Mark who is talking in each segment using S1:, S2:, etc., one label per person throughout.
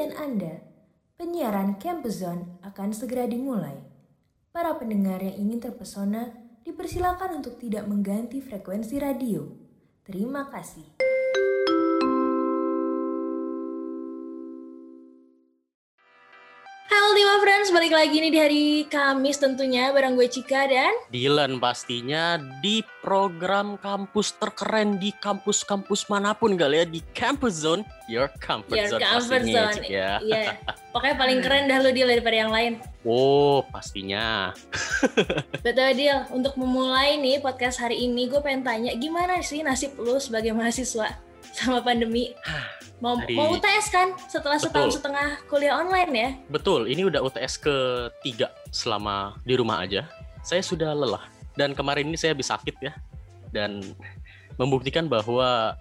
S1: impian Anda, penyiaran Campus Zone akan segera dimulai. Para pendengar yang ingin terpesona dipersilakan untuk tidak mengganti frekuensi radio. Terima kasih.
S2: Halo Friends, balik lagi nih di hari Kamis tentunya bareng gue Cika dan
S3: Dylan pastinya di program kampus terkeren di kampus-kampus mana pun kali ya di Campus Zone, your comfort
S2: Your
S3: zone
S2: Comfort
S3: pastinya,
S2: Zone.
S3: Ya.
S2: Iya, pokoknya paling keren dah lu Dil daripada yang lain.
S3: Oh, pastinya.
S2: Betul Dil, untuk memulai nih podcast hari ini gue pengen tanya gimana sih nasib lu sebagai mahasiswa sama pandemi? Mau,
S3: Hari-
S2: mau UTS kan setelah setahun
S3: Betul.
S2: setengah kuliah online ya?
S3: Betul, ini udah UTS ketiga selama di rumah aja. Saya sudah lelah dan kemarin ini saya habis sakit ya dan membuktikan bahwa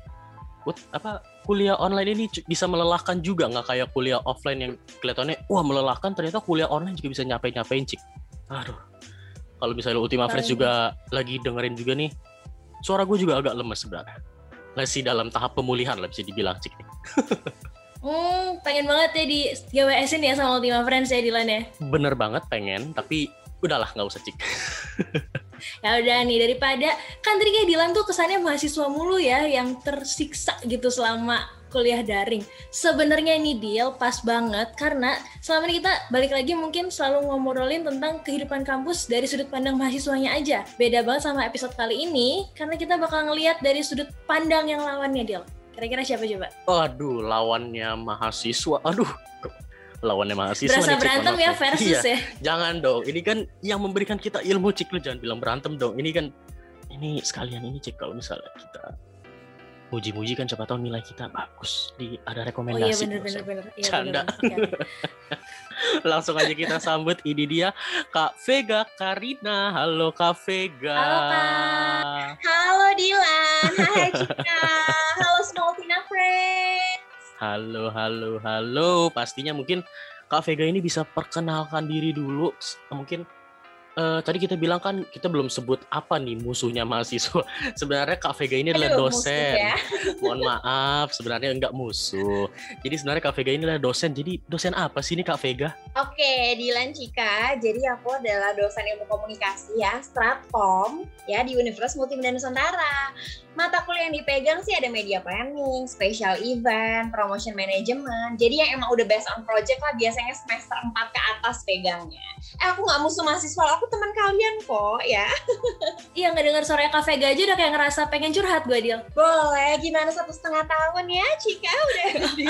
S3: apa kuliah online ini bisa melelahkan juga nggak kayak kuliah offline yang kelihatannya wah melelahkan ternyata kuliah online juga bisa nyapain nyapain cik aduh kalau misalnya Ultima Friends juga lagi dengerin juga nih suara gue juga agak lemes sebenarnya masih dalam tahap pemulihan lah bisa dibilang cik.
S2: Hmm, pengen banget ya di GWS-in ya sama Ultima Friends ya Dilan ya?
S3: bener banget pengen tapi udahlah nggak usah cik
S2: Ya udah nih daripada kan tadi kayak Dilan tuh kesannya mahasiswa mulu ya yang tersiksa gitu selama kuliah daring. Sebenarnya ini deal pas banget karena selama ini kita balik lagi mungkin selalu ngobrolin tentang kehidupan kampus dari sudut pandang mahasiswanya aja. Beda banget sama episode kali ini karena kita bakal ngelihat dari sudut pandang yang lawannya deal. Kira-kira siapa coba?
S3: Aduh, lawannya mahasiswa. Aduh, lawannya mahasiswa.
S2: Berasa
S3: nih,
S2: berantem
S3: Manoto.
S2: ya versus
S3: Iya,
S2: ya.
S3: Jangan dong. Ini kan yang memberikan kita ilmu, Cik. Lu jangan bilang berantem dong. Ini kan, ini sekalian ini, Cik. Kalau misalnya kita muji-muji kan siapa tahu nilai kita bagus. Di ada
S2: Oh iya
S3: rekomendasi.
S2: bener
S3: Nggak
S2: bener
S3: usah.
S2: bener. Iya,
S3: Canda.
S2: bener.
S3: Langsung aja kita sambut. Ini dia Kak Vega Karina. Halo Kak Vega.
S2: Halo, Kak.
S4: Halo Dilan, hai Cika, halo Ultima Friends.
S3: Halo, halo, halo. Pastinya mungkin Kak Vega ini bisa perkenalkan diri dulu. Mungkin eh, tadi kita bilang kan kita belum sebut apa nih musuhnya mahasiswa. Sebenarnya Kak Vega ini adalah
S4: Aduh,
S3: dosen.
S4: ya.
S3: Mohon maaf, sebenarnya enggak musuh. Jadi sebenarnya Kak Vega ini adalah dosen. Jadi dosen apa sih ini Kak Vega?
S4: Oke, Dilan Cika, jadi aku adalah dosen ilmu komunikasi ya, Stratkom, ya di Universitas Multimedia Nusantara. Mata kuliah yang dipegang sih ada media planning, special event, promotion management. Jadi yang emang udah based on project lah, biasanya semester 4 ke atas pegangnya. Eh, aku nggak musuh mahasiswa, aku teman kalian kok ya.
S2: Iya nggak dengar Kak Vega aja udah kayak ngerasa pengen curhat gue Dil.
S4: Boleh, gimana satu setengah tahun ya, Cika udah di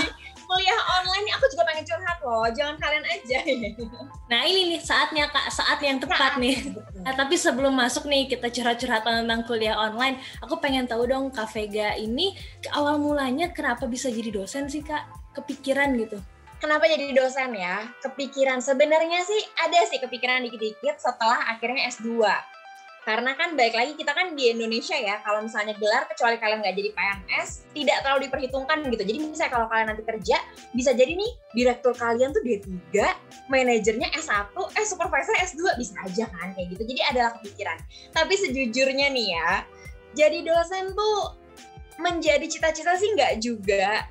S4: kuliah online. Aku juga pengen curhat loh, jangan kalian aja.
S2: Nah ini nih saatnya kak, saat yang tepat nih. Nah, tapi sebelum masuk nih kita curhat-curhat tentang kuliah online, aku pengen tahu dong Kak Vega ini awal mulanya kenapa bisa jadi dosen sih kak? Kepikiran gitu.
S4: Kenapa jadi dosen ya? Kepikiran sebenarnya sih ada sih kepikiran dikit-dikit setelah akhirnya S2. Karena kan baik lagi kita kan di Indonesia ya, kalau misalnya gelar kecuali kalian nggak jadi PNS, tidak terlalu diperhitungkan gitu. Jadi misalnya kalau kalian nanti kerja, bisa jadi nih direktur kalian tuh D3, manajernya S1, eh supervisor S2 bisa aja kan kayak gitu. Jadi adalah kepikiran. Tapi sejujurnya nih ya, jadi dosen tuh menjadi cita-cita sih nggak juga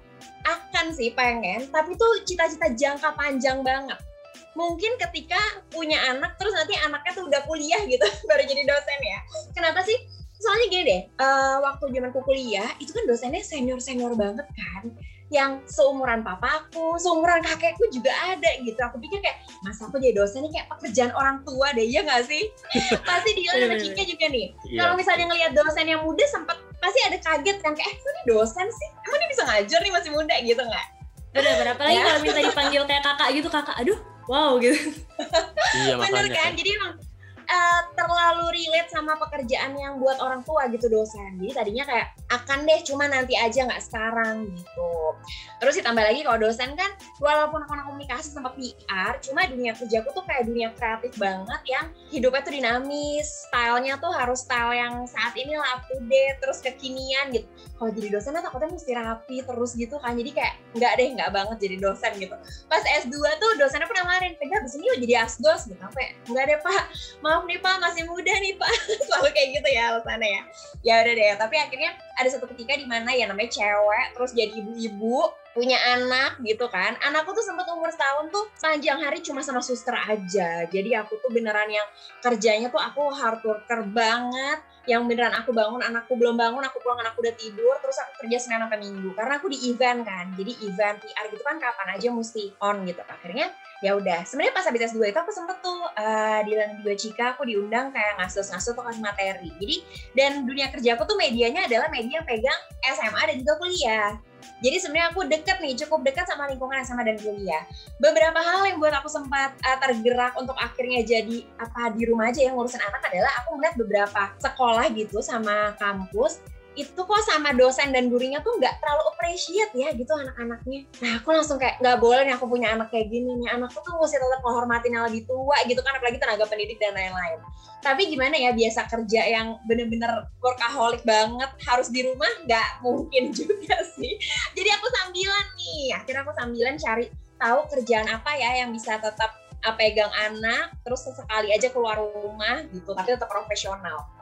S4: akan sih pengen, tapi tuh cita-cita jangka panjang banget. Mungkin ketika punya anak, terus nanti anaknya tuh udah kuliah gitu, baru jadi dosen ya. Kenapa sih? Soalnya gini deh, eh, waktu zamanku kuliah, itu kan dosennya senior-senior banget kan. Yang seumuran papaku, seumuran kakekku juga ada gitu. Aku pikir kayak, masa aku jadi dosen ini kayak pekerjaan orang tua deh, iya gak sih? Pasti dia
S2: Bener-bener.
S4: Cika juga nih.
S3: Iya.
S4: Kalau misalnya ngelihat dosen yang muda sempet pasti ada kaget kan kayak eh kok ini dosen sih emang dia bisa ngajar nih masih muda gitu nggak
S2: Bener bener. Apalagi
S4: Ya.
S2: kalau minta dipanggil kayak kakak gitu kakak, aduh, wow gitu.
S3: Iya
S4: bener
S3: makanya.
S4: kan jadi emang eh, terlalu relate sama pekerjaan yang buat orang tua gitu dosen jadi tadinya kayak akan deh cuma nanti aja nggak sekarang gitu. Terus ditambah lagi kalau dosen kan walaupun aku komunikasi sempat PR cuma dunia kerjaku tuh kayak dunia kreatif banget yang hidupnya tuh dinamis. Stylenya tuh harus style yang saat ini to date terus kekinian gitu. Kalau jadi dosen kan takutnya mesti rapi terus gitu kan jadi kayak nggak deh nggak banget jadi dosen gitu. Pas S2 tuh dosennya pernah kemarin pegang di sini yuk jadi asdos gitu. Apa nggak deh pak. Maaf nih pak masih muda nih pak. Selalu kayak gitu ya alasannya ya. Ya udah deh tapi akhirnya ada satu ketika di mana ya namanya cewek terus jadi ibu-ibu punya anak gitu kan. Anakku tuh sempat umur setahun tuh panjang hari cuma sama suster aja. Jadi aku tuh beneran yang kerjanya tuh aku hard worker banget yang beneran aku bangun anakku belum bangun aku pulang anakku udah tidur terus aku kerja senin sampai minggu. Karena aku di event kan jadi event PR gitu kan kapan aja mesti on gitu. Akhirnya ya udah. Sebenarnya pas habis S2 itu aku sempet tuh uh, di Dua Cika aku diundang kayak ngasus-ngasus tuh kasih materi. Jadi dan dunia kerja aku tuh medianya adalah media yang pegang SMA dan juga kuliah jadi sebenarnya aku deket nih, cukup dekat sama lingkungan SMA dan kuliah. Beberapa hal yang buat aku sempat uh, tergerak untuk akhirnya jadi apa di rumah aja yang ngurusin anak adalah aku melihat beberapa sekolah gitu sama kampus itu kok sama dosen dan gurunya tuh nggak terlalu appreciate ya gitu anak-anaknya. Nah aku langsung kayak nggak boleh nih aku punya anak kayak gini nih. Anakku tuh mesti tetap menghormatin yang lebih tua gitu kan apalagi tenaga pendidik dan lain-lain. Tapi gimana ya biasa kerja yang bener-bener workaholic banget harus di rumah nggak mungkin juga sih. Jadi aku sambilan nih. Akhirnya aku sambilan cari tahu kerjaan apa ya yang bisa tetap uh, pegang anak terus sesekali aja keluar rumah gitu tapi tetap profesional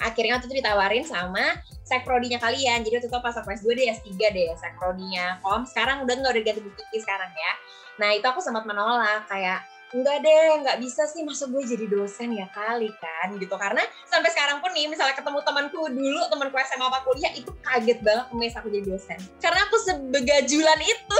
S4: akhirnya waktu itu ditawarin sama sekprodinya kalian. Jadi waktu itu pas aku S2 deh S3 deh sekprodinya kom sekarang udah nggak udah ganti bukti sekarang ya. Nah itu aku sempat menolak kayak enggak deh, enggak bisa sih masa gue jadi dosen ya kali kan gitu. Karena sampai sekarang pun nih misalnya ketemu temanku dulu, temanku SMA apa kuliah itu kaget banget mes aku jadi dosen. Karena aku sebegajulan itu.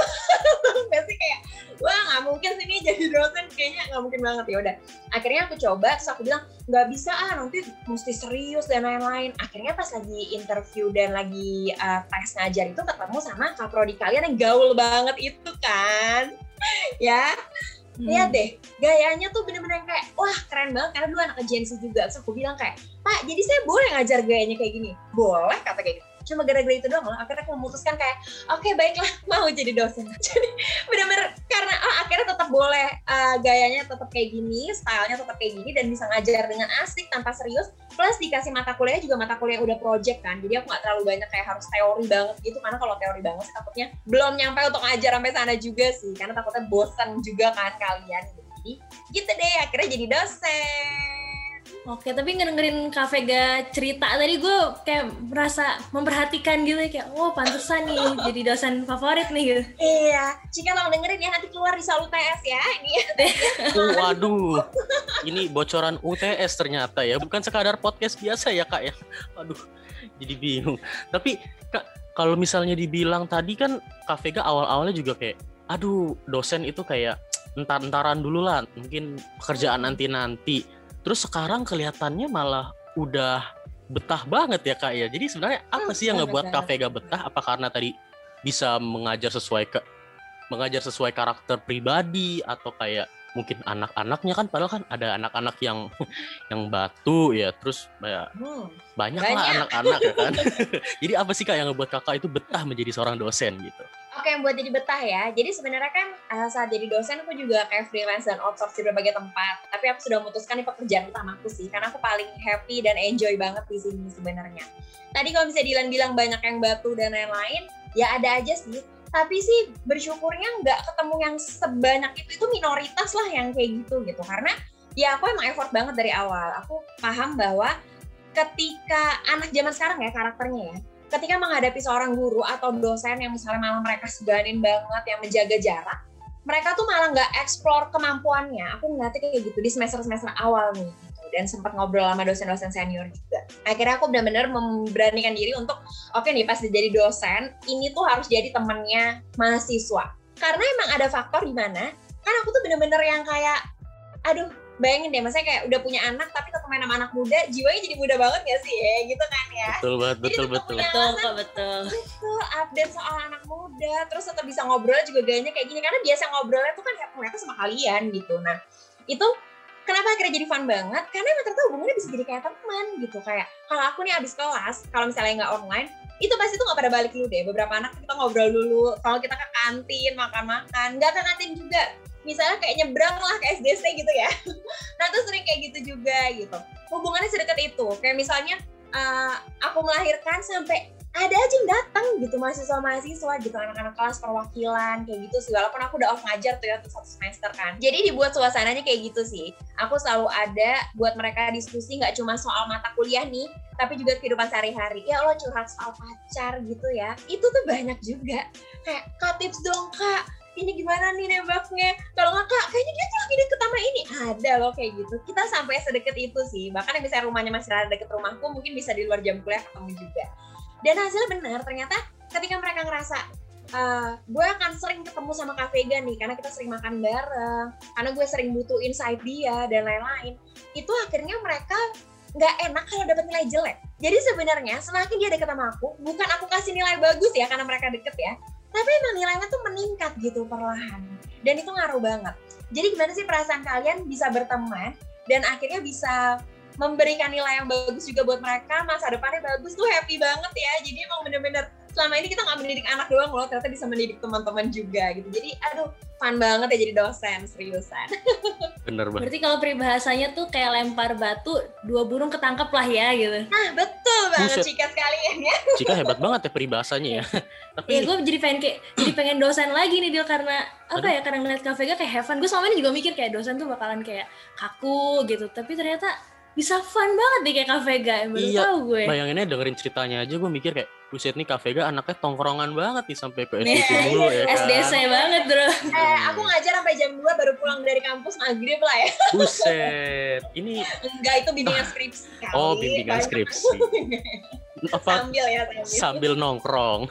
S4: sih kayak wah nggak mungkin sih ini jadi dosen kayaknya nggak mungkin banget ya udah. Akhirnya aku coba terus aku bilang nggak bisa ah nanti mesti serius dan lain-lain. Akhirnya pas lagi interview dan lagi uh, tes ngajar itu ketemu sama kaprodi kalian yang gaul banget itu kan. ya hmm. lihat deh gayanya tuh bener-bener kayak wah keren banget. Karena dulu anak agensi juga terus aku bilang kayak pak jadi saya boleh ngajar gayanya kayak gini? Boleh kata kayak gitu cuma gara-gara itu doang loh. Akhirnya aku memutuskan kayak oke okay, baiklah mau jadi dosen. Jadi benar-benar karena oh, akhirnya tetap boleh uh, gayanya tetap kayak gini stylenya tetap kayak gini dan bisa ngajar dengan asik tanpa serius. Plus dikasih mata kuliah juga mata kuliah udah project kan. Jadi aku nggak terlalu banyak kayak harus teori banget gitu. Karena kalau teori banget sih takutnya belum nyampe untuk ngajar sampai sana juga sih. Karena takutnya bosan juga kan kalian. Jadi gitu deh akhirnya jadi dosen
S2: Oke, tapi ngedengerin Kak Vega cerita tadi gue kayak merasa memperhatikan gitu kayak, oh pantesan nih jadi dosen favorit nih gitu.
S4: Iya, jika lo dengerin ya nanti keluar di Salu UTS ya ini.
S3: oh, waduh, ini bocoran UTS ternyata ya, bukan sekadar podcast biasa ya kak ya. Aduh, jadi bingung. Tapi kak, kalau misalnya dibilang tadi kan Kak Vega awal-awalnya juga kayak, aduh dosen itu kayak entar-entaran dulu lah, mungkin pekerjaan nanti-nanti Terus sekarang kelihatannya malah udah betah banget ya kak ya. Jadi sebenarnya apa sih yang ngebuat Kak Vega betah? Apa karena tadi bisa mengajar sesuai ke mengajar sesuai karakter pribadi atau kayak mungkin anak-anaknya? Kan padahal kan ada anak-anak yang yang batu ya terus ya, hmm, banyak, banyak. lah anak-anak ya kan. Jadi apa sih kak yang ngebuat kakak itu betah menjadi seorang dosen gitu
S4: Oke, yang buat jadi betah ya. Jadi sebenarnya kan uh, saat jadi dosen aku juga kayak freelance dan outsource di berbagai tempat. Tapi aku sudah memutuskan di pekerjaan utamaku sih, karena aku paling happy dan enjoy banget di sini sebenarnya. Tadi kalau bisa Dilan bilang banyak yang batu dan lain-lain, ya ada aja sih. Tapi sih bersyukurnya nggak ketemu yang sebanyak itu, itu minoritas lah yang kayak gitu gitu. Karena ya aku emang effort banget dari awal. Aku paham bahwa ketika anak zaman sekarang ya karakternya ya, ketika menghadapi seorang guru atau dosen yang misalnya malah mereka seganin banget yang menjaga jarak, mereka tuh malah nggak eksplor kemampuannya. Aku ngeliatnya kayak gitu di semester-semester awal nih. Gitu. Dan sempat ngobrol sama dosen-dosen senior juga. Akhirnya aku benar-benar memberanikan diri untuk, oke okay nih pas jadi dosen, ini tuh harus jadi temennya mahasiswa. Karena emang ada faktor di mana, kan aku tuh bener-bener yang kayak, aduh bayangin deh, maksudnya kayak udah punya anak tapi tetap main sama anak muda, jiwanya jadi muda banget gak sih ya, gitu kan ya.
S3: Betul banget, betul
S2: jadi betul. Betul kok betul.
S4: Betul, update soal anak muda, terus tetap bisa ngobrol juga gayanya kayak gini karena biasa ngobrolnya tuh kan kayak mereka sama kalian gitu. Nah, itu kenapa akhirnya jadi fun banget? Karena emang ternyata hubungannya bisa jadi kayak teman gitu. Kayak kalau aku nih abis kelas, kalau misalnya nggak online, itu pasti tuh nggak pada balik dulu deh. Beberapa anak kita ngobrol dulu. Kalau kita ke kantin, makan-makan. Nggak ke kantin juga misalnya kayak nyebrang lah ke SDC gitu ya. Nah tuh sering kayak gitu juga gitu. Hubungannya sedekat itu. Kayak misalnya uh, aku melahirkan sampai ada aja yang datang gitu mahasiswa-mahasiswa gitu anak-anak kelas perwakilan kayak gitu sih. Walaupun aku udah off ngajar tuh ya untuk satu semester kan. Jadi dibuat suasananya kayak gitu sih. Aku selalu ada buat mereka diskusi nggak cuma soal mata kuliah nih tapi juga kehidupan sehari-hari. Ya Allah curhat soal pacar gitu ya. Itu tuh banyak juga. Kayak kak tips dong kak ini gimana nih nembaknya? Kalau nggak kak kayaknya dia tuh lagi deket sama ini. Ada loh kayak gitu. Kita sampai sedekat itu sih. Bahkan yang misalnya rumahnya masih ada deket rumahku mungkin bisa di luar jam kuliah ketemu juga. Dan hasilnya benar ternyata ketika mereka ngerasa uh, gue akan sering ketemu sama Kak Vega nih karena kita sering makan bareng karena gue sering butuh insight dia dan lain-lain itu akhirnya mereka nggak enak kalau dapat nilai jelek. Jadi sebenarnya semakin dia deket sama aku bukan aku kasih nilai bagus ya karena mereka deket ya tapi emang nilainya tuh meningkat gitu perlahan. Dan itu ngaruh banget. Jadi gimana sih perasaan kalian bisa berteman dan akhirnya bisa memberikan nilai yang bagus juga buat mereka? Masa depannya bagus. Tuh happy banget ya. Jadi emang bener-bener selama ini kita nggak mendidik anak doang loh ternyata bisa mendidik teman-teman juga gitu. Jadi aduh fun banget ya jadi dosen seriusan.
S3: Bener banget.
S2: Berarti kalau peribahasanya tuh kayak lempar batu dua burung ketangkep lah ya gitu.
S4: Nah betul banget
S3: Buset.
S4: Cika sekalian ya.
S3: Cika hebat banget ya peribahasanya ya. Tapi
S2: ya gue jadi pengen kayak jadi pengen dosen lagi nih dia karena apa
S3: Aduh.
S2: ya karena ngeliat Kak Vega kayak have fun. Gue selama ini juga mikir kayak dosen tuh bakalan kayak kaku gitu tapi ternyata bisa fun banget nih kayak Kak Vega baru
S3: Iya,
S2: tahu gue.
S3: bayanginnya dengerin ceritanya aja gue mikir kayak buset nih Kak Vega anaknya tongkrongan banget nih sampai ke SDC mulu ya kan.
S2: SDC banget bro.
S4: Eh aku ngajar sampai jam 2 baru pulang dari kampus maghrib lah ya.
S3: Buset. Ini
S4: enggak itu bimbingan skripsi. Kali
S3: Oh, bimbingan skripsi. apa?
S4: Sambil ya sambil.
S3: Sambil nongkrong.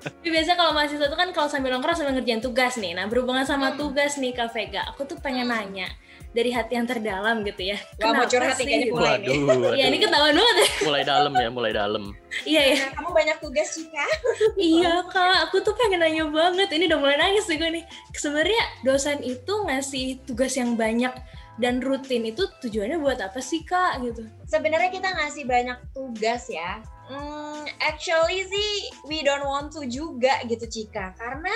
S2: Tapi biasanya kalau mahasiswa itu kan kalau sambil nongkrong sambil ngerjain tugas nih. Nah berhubungan sama
S4: Hmm.
S2: tugas nih Kak Vega, aku tuh pengen nanya dari hati yang terdalam gitu ya.
S4: Wah, mau curhat
S2: sih?
S4: mulai nih.
S3: waduh.
S2: Iya ini ketahuan banget ya.
S3: mulai dalam ya mulai dalam
S2: Iya ya.
S4: Nah, kamu banyak tugas Cika
S2: Iya kak, aku tuh pengen nanya banget. Ini udah mulai nangis nih gue nih. Sebenarnya dosen itu ngasih tugas yang banyak dan rutin itu tujuannya buat apa sih kak gitu?
S4: sebenarnya kita ngasih banyak tugas ya. Hmm, actually sih we don't want to juga gitu Cika, karena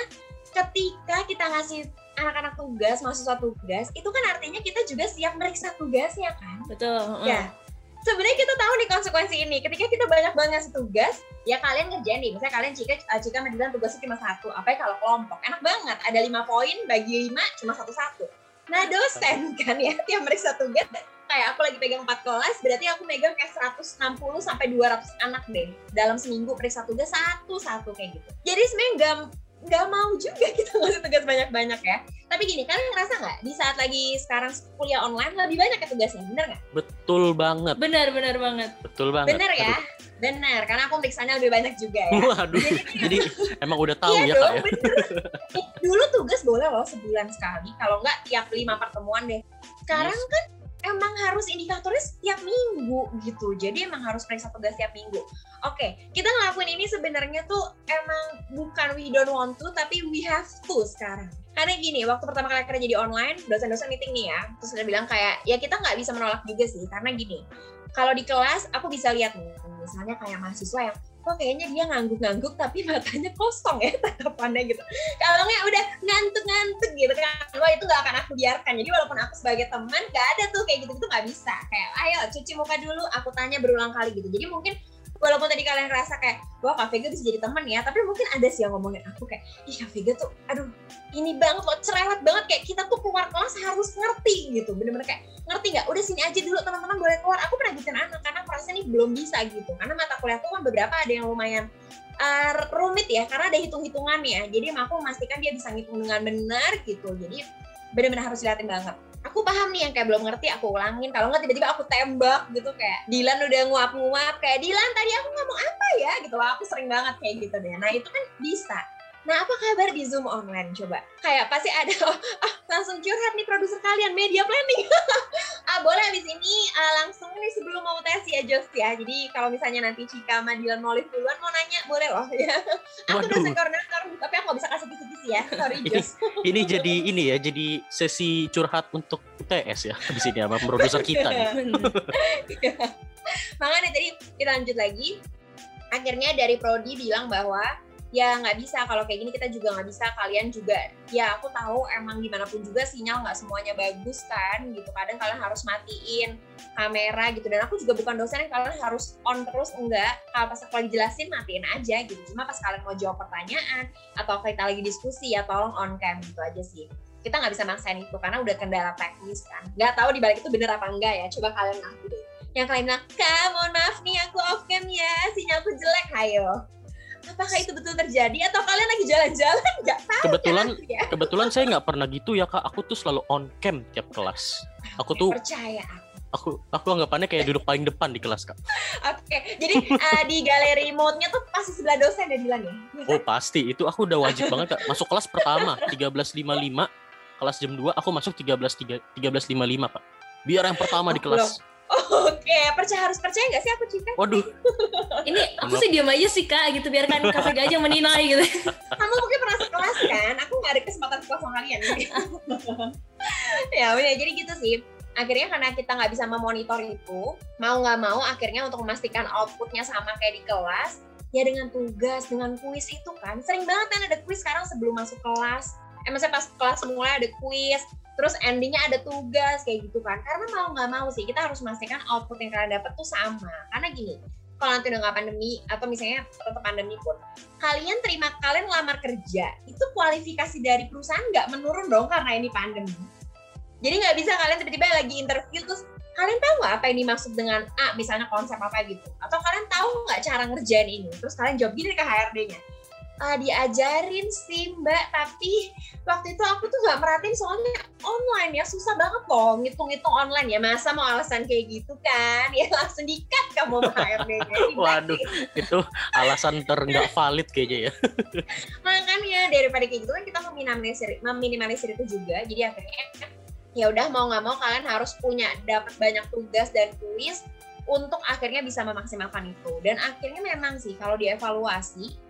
S4: ketika kita ngasih anak-anak tugas, mahasiswa tugas, itu kan artinya kita juga siap meriksa tugasnya kan.
S2: Betul.
S4: Ya. Sebenarnya kita tahu nih konsekuensi ini. Ketika kita banyak banget ngasih tugas, ya kalian ngerjain nih. Misalnya kalian Cika, eh, Cika bilang tugasnya cuma satu. Apa ya kalau kelompok? Enak banget. Ada lima poin, bagi lima, cuma satu-satu. Nah dosen kan ya, yang meriksa tugas, kayak aku lagi pegang empat kelas, berarti aku megang kayak 160 sampai 200 anak deh. Dalam seminggu periksa tugas satu-satu kayak gitu. Jadi sebenarnya nggak mau juga kita ngasih tugas banyak-banyak ya. Tapi gini, kalian ngerasa nggak di saat lagi sekarang kuliah online lebih banyak ya tugasnya, bener nggak?
S3: betul banget
S2: Benar benar banget.
S3: betul banget
S4: Bener ya? Bener, karena aku periksanya lebih banyak juga ya.
S3: Aduh. waduh jadi emang udah tahu
S4: iya
S3: ya kak ya
S4: bener. Eh, Dulu tugas boleh loh sebulan sekali, kalau nggak tiap lima pertemuan deh. Sekarang
S3: Yes.
S4: kan emang harus indikatornya setiap minggu gitu, jadi emang harus periksa tugas tiap minggu. Oke, kita ngelakuin ini sebenarnya tuh emang bukan we don't want to, tapi we have to sekarang. Karena gini, waktu pertama kali kerja jadi online, dosen-dosen meeting nih ya, terus dia bilang kayak, ya kita nggak bisa menolak juga sih, karena gini, kalau di kelas aku bisa lihat nih, misalnya kayak mahasiswa yang kok kayaknya dia ngangguk-ngangguk tapi matanya kosong ya tatapannya gitu. Kalau nggak udah ngantuk-ngantuk gitu kan, wah itu nggak akan aku biarkan. Jadi walaupun aku sebagai teman nggak ada tuh kayak gitu gitu nggak bisa. Kayak ayo cuci muka dulu, aku tanya berulang kali gitu. Jadi mungkin walaupun tadi kalian ngerasa kayak wah Kak Vega bisa jadi teman ya, tapi mungkin ada sih yang ngomongin aku kayak ih Kak Vega tuh aduh ini banget loh cerewet banget. Kayak kita tuh keluar kelas harus ngerti gitu bener-bener kayak ngerti nggak? Udah sini aja dulu teman-teman boleh keluar. Aku pernah gituin anak karena merasa ini belum bisa gitu karena mata kuliahku kan beberapa ada yang lumayan uh, rumit ya karena ada hitung-hitungannya jadi aku memastikan dia bisa ngitung dengan benar gitu. Jadi benar-benar harus liatin banget aku paham nih yang kayak belum ngerti aku ulangin. Kalau nggak tiba-tiba aku tembak gitu kayak Dilan udah nguap-nguap kayak Dilan tadi aku ngomong apa ya? Gitu. Aku sering banget kayak gitu deh. Nah itu kan bisa Nah, apa kabar di Zoom online? Coba. Kayak pasti ada, oh, ah, langsung curhat nih produser kalian, media planning. ah, boleh abis ini ah, langsung nih sebelum mau tes ya, Jos ya. Jadi kalau misalnya nanti Cika sama Dilan mau live duluan, mau nanya, boleh loh ya. Aku
S3: Waduh.
S4: dosen koordinator, tapi aku nggak bisa kasih kisi-kisi ya. Sorry,
S3: ini
S4: Jos.
S3: ini jadi ini ya jadi sesi curhat untuk UTS ya di sini sama produser kita nih.
S2: Bener.
S4: Makanya tadi kita lanjut lagi. Akhirnya dari Prodi bilang bahwa ya nggak bisa. Kalau kayak gini kita juga nggak bisa. Kalian juga ya aku tahu emang gimana pun juga sinyal nggak semuanya bagus kan gitu. Kadang kalian harus matiin kamera gitu. Dan aku juga bukan dosen yang kalian harus on terus enggak. Kalau pas aku lagi jelasin matiin aja gitu. Cuma pas kalian mau jawab pertanyaan atau kita lagi diskusi ya tolong on cam gitu aja sih. Kita nggak bisa maksain itu karena udah kendala teknis kan. Nggak tahu di balik itu bener apa enggak ya. Coba kalian ngaku deh. Yang kalian bilang kak mohon maaf nih aku off cam ya. Sinyalku jelek. Ayo apakah itu betul terjadi atau kalian lagi jalan-jalan nggak tahu
S3: Kebetulan
S4: kan, ya?
S3: kebetulan saya nggak pernah gitu ya kak. Aku tuh selalu on cam tiap kelas. Aku tuh
S4: percaya
S3: aku aku anggapannya kayak duduk paling depan di kelas kak.
S4: oke jadi eh, di galeri mode-nya tuh pasti sebelah dosen ya Dilan ya
S3: Oh pasti itu aku udah wajib banget kak. Masuk kelas pertama 13.55 kelas jam 2 aku masuk 13.3 13.55 pak. Biar yang pertama di kelas.
S4: Oke percaya harus percaya nggak sih aku Cika?
S3: Waduh,
S2: Ini aku sih diam aja sih kak gitu biarkan Kak Vega aja menilai gitu.
S4: kamu mungkin pernah sekelas kan? Aku nggak ada kesempatan sekelas sama kalian. Ya udah jadi gitu sih. Akhirnya karena kita nggak bisa memonitor itu mau nggak mau akhirnya untuk memastikan outputnya sama kayak di kelas ya dengan tugas dengan kuis itu kan. Sering banget kan ada kuis sekarang sebelum masuk kelas. Eh maksudnya pas kelas mulai ada kuis terus endingnya ada tugas kayak gitu kan. Karena mau nggak mau sih kita harus memastikan output yang kalian dapat tuh sama. Karena gini kalau nanti udah nggak pandemi atau misalnya tetap pandemi pun kalian terima kalian lamar kerja itu kualifikasi dari perusahaan nggak menurun dong karena ini pandemi. Jadi nggak bisa kalian tiba-tiba lagi interview terus kalian tahu nggak apa yang dimaksud dengan A misalnya konsep apa gitu? Atau kalian tahu nggak cara ngerjain ini? Terus kalian jawab gini ke HRD-nya ah, diajarin sih mbak. Tapi waktu itu aku tuh nggak merhatiin soalnya online ya susah banget loh ngitung-ngitung online ya. Masa mau alasan kayak gitu kan? Ya langsung dikat kamu HRD-nya
S3: waduh itu alasan ternggak valid kayaknya ya.
S4: makanya daripada kayak gitu kan kita meminimalisir meminimalisir itu juga. Jadi akhirnya ya udah mau nggak mau kalian harus punya dapat banyak tugas dan kuis untuk akhirnya bisa memaksimalkan itu. Dan akhirnya memang sih kalau dievaluasi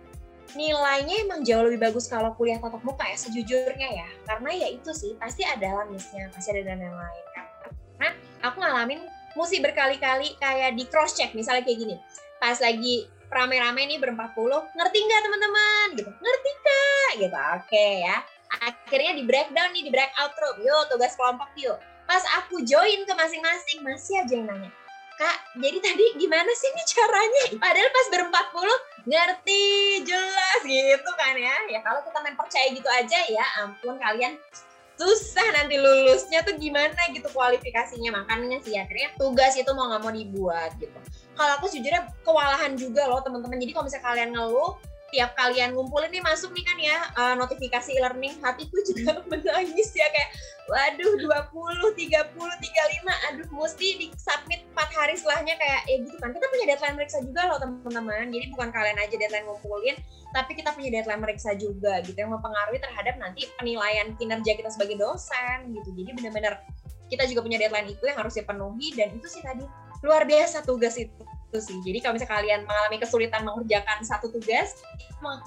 S4: nilainya emang jauh lebih bagus kalau kuliah tatap muka ya sejujurnya ya. Karena ya itu sih pasti ada lah miss-nya pasti ada dan lain-lain. Karena aku ngalamin mesti berkali-kali kayak di cross check misalnya kayak gini. Pas lagi rame-rame nih berempat puluh ngerti nggak teman-teman? Gitu. Ngerti kak gitu. Oke ya. Akhirnya di breakdown nih di breakout room yuk tugas kelompok yuk. Pas aku join ke masing-masing masih aja yang nanya kak jadi tadi gimana sih nih caranya? Padahal pas berempat puluh ngerti jelas gitu kan ya. Ya kalau kita main percaya gitu aja ya ampun kalian susah nanti lulusnya tuh gimana gitu kualifikasinya. Makanya sih akhirnya tugas itu mau nggak mau dibuat gitu. Kalau aku sejujurnya kewalahan juga loh teman-teman. Jadi kalau misalnya kalian ngeluh tiap kalian ngumpulin nih masuk nih kan ya uh, notifikasi e-learning. Hatiku juga menangis ya kayak waduh 20, 30, 35 aduh mesti di submit 4 hari setelahnya kayak ya gitu kan kita punya deadline meriksa juga loh teman-teman. Jadi bukan kalian aja deadline ngumpulin tapi kita punya deadline meriksa juga gitu yang mempengaruhi terhadap nanti penilaian kinerja kita sebagai dosen gitu. Jadi benar-benar kita juga punya deadline itu yang harus dipenuhi dan itu sih tadi luar biasa tugas itu itu sih. Jadi kalau misalnya kalian mengalami kesulitan mengerjakan satu tugas,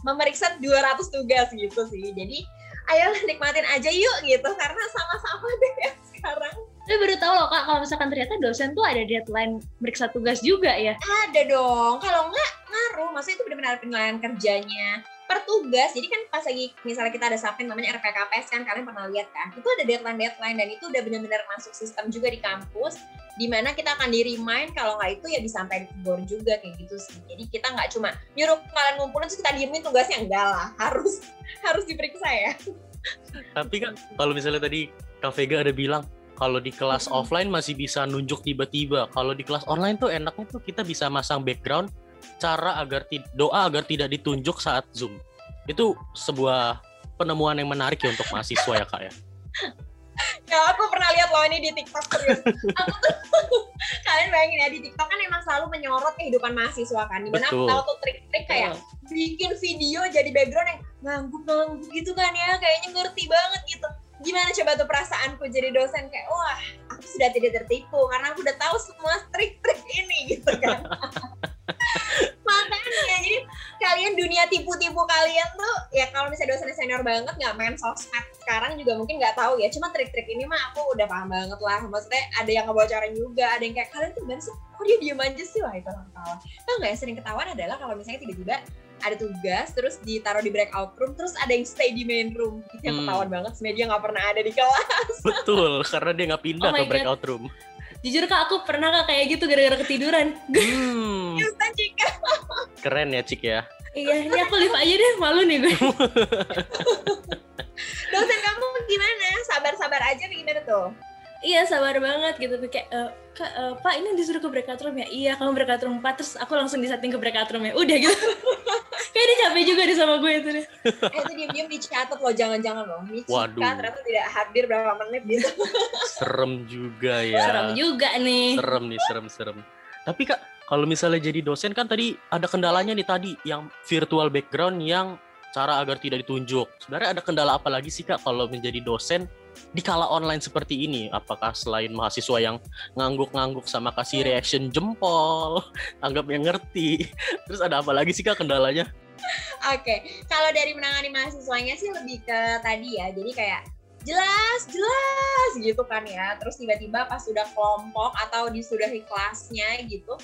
S4: memeriksa 200 tugas gitu sih. Jadi ayolah nikmatin aja yuk gitu karena sama-sama deh ya sekarang.
S2: Tapi baru tahu loh kak, kalau misalkan ternyata dosen tuh ada deadline meriksa tugas juga ya.
S4: Ada dong. Kalau enggak ngaruh, maksudnya itu benar-benar penilaian kerjanya per tugas. Jadi kan pas lagi misalnya kita ada submit namanya RPKPS kan kalian pernah lihat kan. Itu ada deadline-deadline dan itu udah benar-benar masuk sistem juga di kampus di mana kita akan di remind kalau nggak itu ya bisa sampai ditegur juga kayak gitu sih. Jadi kita nggak cuma nyuruh kalian ngumpulin terus kita diemin tugasnya enggak lah. Harus harus diperiksa ya.
S3: Tapi kan kalau misalnya tadi Kak Vega ada bilang kalau di kelas
S4: Mm-mm.
S3: offline masih bisa nunjuk tiba-tiba. Kalau di kelas online tuh enaknya tuh kita bisa masang background cara agar doa agar tidak ditunjuk saat Zoom. Itu sebuah penemuan yang menarik ya untuk mahasiswa ya Kak ya.
S4: Ya aku pernah lihat loh ini di TikTok serius. aku tuh kalian bayangin ya di TikTok kan emang selalu menyorot kehidupan mahasiswa kan. Di mana aku
S3: Betul.
S4: tahu tuh trik-trik kayak bikin video jadi background yang ngangguk-ngangguk gitu kan ya. Kayaknya ngerti banget gitu. Gimana coba tuh perasaanku jadi dosen kayak wah aku sudah tidak tertipu karena aku udah tahu semua trik-trik ini gitu kan. Makanya jadi kalian dunia tipu-tipu kalian tuh ya kalau misalnya dosen senior banget nggak main sosmed sekarang juga mungkin nggak tahu ya cuma trik-trik ini mah aku udah paham banget lah maksudnya ada yang ngebocorin juga ada yang kayak kalian tuh gimana sih kok dia diem aja sih wah itu orang ketawa tau nggak yang sering ketahuan adalah kalau misalnya tiba-tiba ada tugas terus ditaruh di breakout room terus ada yang stay di main room itu yang
S3: Hmm.
S4: ketahuan banget sebenarnya dia nggak pernah ada di kelas
S3: Betul, karena dia nggak pindah
S2: Oh
S3: ke
S2: God.
S3: breakout room.
S2: Jujur kak, aku pernah kak kayak gitu gara-gara ketiduran.
S3: Hmm, keren ya Cik ya.
S2: Iya, ini aku live aja deh, malu nih gue.
S4: dosen kamu gimana sabar-sabar aja apa gimana tuh
S2: iya, sabar banget gitu. Kayak, "Eh, kak, eh, pak ini disuruh ke breakout room ya? Iya, kamu breakout room 4, terus aku langsung disetting ke breakout room ya. Udah gitu. kayak dia capek juga deh sama gue itu deh.
S4: eh itu diam-diam dicatat loh jangan-jangan loh ini Cika
S3: Waduh.
S4: ternyata tidak hadir berapa menit gitu
S3: Serem juga ya.
S2: Serem juga nih.
S3: Serem nih, serem-serem. Tapi Kak, kalau misalnya jadi dosen kan tadi ada kendalanya nih tadi yang virtual background yang cara agar tidak ditunjuk. Sebenarnya ada kendala apa lagi sih Kak kalau menjadi dosen di kala online seperti ini? Apakah selain mahasiswa yang ngangguk-ngangguk sama kasih reaction jempol, anggap yang ngerti, terus ada apa lagi sih Kak kendalanya?
S4: Oke, kalau dari menangani mahasiswanya sih lebih ke tadi ya. Jadi kayak jelas, jelas gitu kan ya. Terus tiba-tiba pas sudah kelompok atau disudahi kelasnya gitu,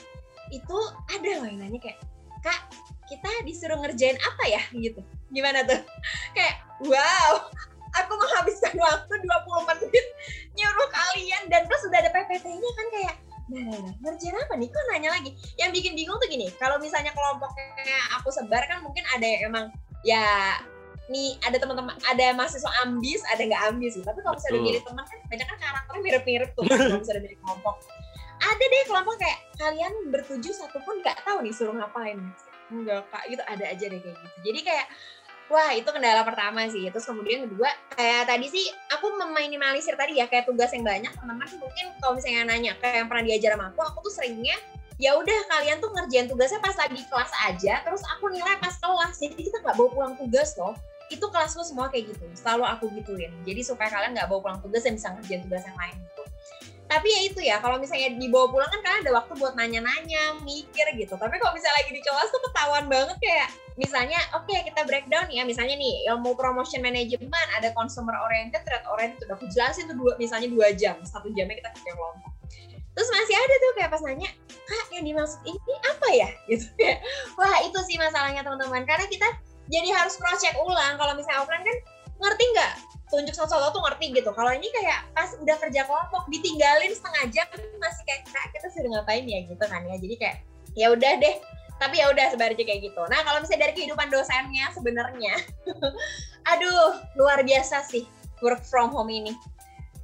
S4: itu ada loh yang nanya kayak, Kak, kita disuruh ngerjain apa ya gitu. Gimana tuh? Kayak, wow, aku menghabiskan waktu 20 menit nyuruh kalian dan terus sudah ada PPT-nya kan kayak Nah, nah, nah, ngerjain apa nih? Kok nanya lagi? Yang bikin bingung tuh gini, kalau misalnya kelompoknya aku sebar kan mungkin ada yang emang ya nih ada teman-teman ada mahasiswa ambis ada nggak ambis sih tapi kalau misalnya milih teman kan banyak kan karakternya mirip-mirip tuh kalau misalnya milih kelompok ada deh kelompok kayak kalian bertujuh satu pun nggak tahu nih suruh ngapain. Enggak kak. Gitu ada aja deh kayak gitu. Jadi kayak wah itu kendala pertama sih. Terus kemudian kedua kayak tadi sih aku meminimalisir tadi ya kayak tugas yang banyak teman-teman mungkin kalau misalnya nanya kayak yang pernah diajar sama aku aku tuh seringnya ya udah kalian tuh ngerjain tugasnya pas lagi kelas aja terus aku nilai pas kelas. Jadi kita nggak bawa pulang tugas loh. Itu kelas lu semua kayak gitu selalu aku gituin. Jadi supaya kalian nggak bawa pulang tugas dan bisa ngerjain tugas yang lain gitu tapi ya itu ya kalau misalnya dibawa pulang kan kalian ada waktu buat nanya-nanya mikir gitu. Tapi kalau misalnya lagi di kelas tuh ketahuan banget kayak misalnya oke kita breakdown ya. Misalnya nih ilmu promotion management ada consumer oriented trade oriented udah aku jelasin tuh dua misalnya dua jam. Satu jamnya kita kerja kelompok terus masih ada tuh kayak pas nanya kak yang dimaksud ini apa ya? Gitu ya wah itu sih masalahnya teman-teman. Karena kita jadi harus cross check ulang. Kalau misalnya offline kan ngerti nggak tunjuk satu-satu tuh ngerti gitu. Kalau ini kayak pas udah kerja kelompok ditinggalin setengah jam masih kayak kak kita sudah ngapain ya? Gitu kan ya. Jadi kayak ya udah deh. Tapi ya udah sebenarnya kayak gitu. Nah kalau misalnya dari kehidupan dosennya sebenarnya aduh luar biasa sih work from home ini.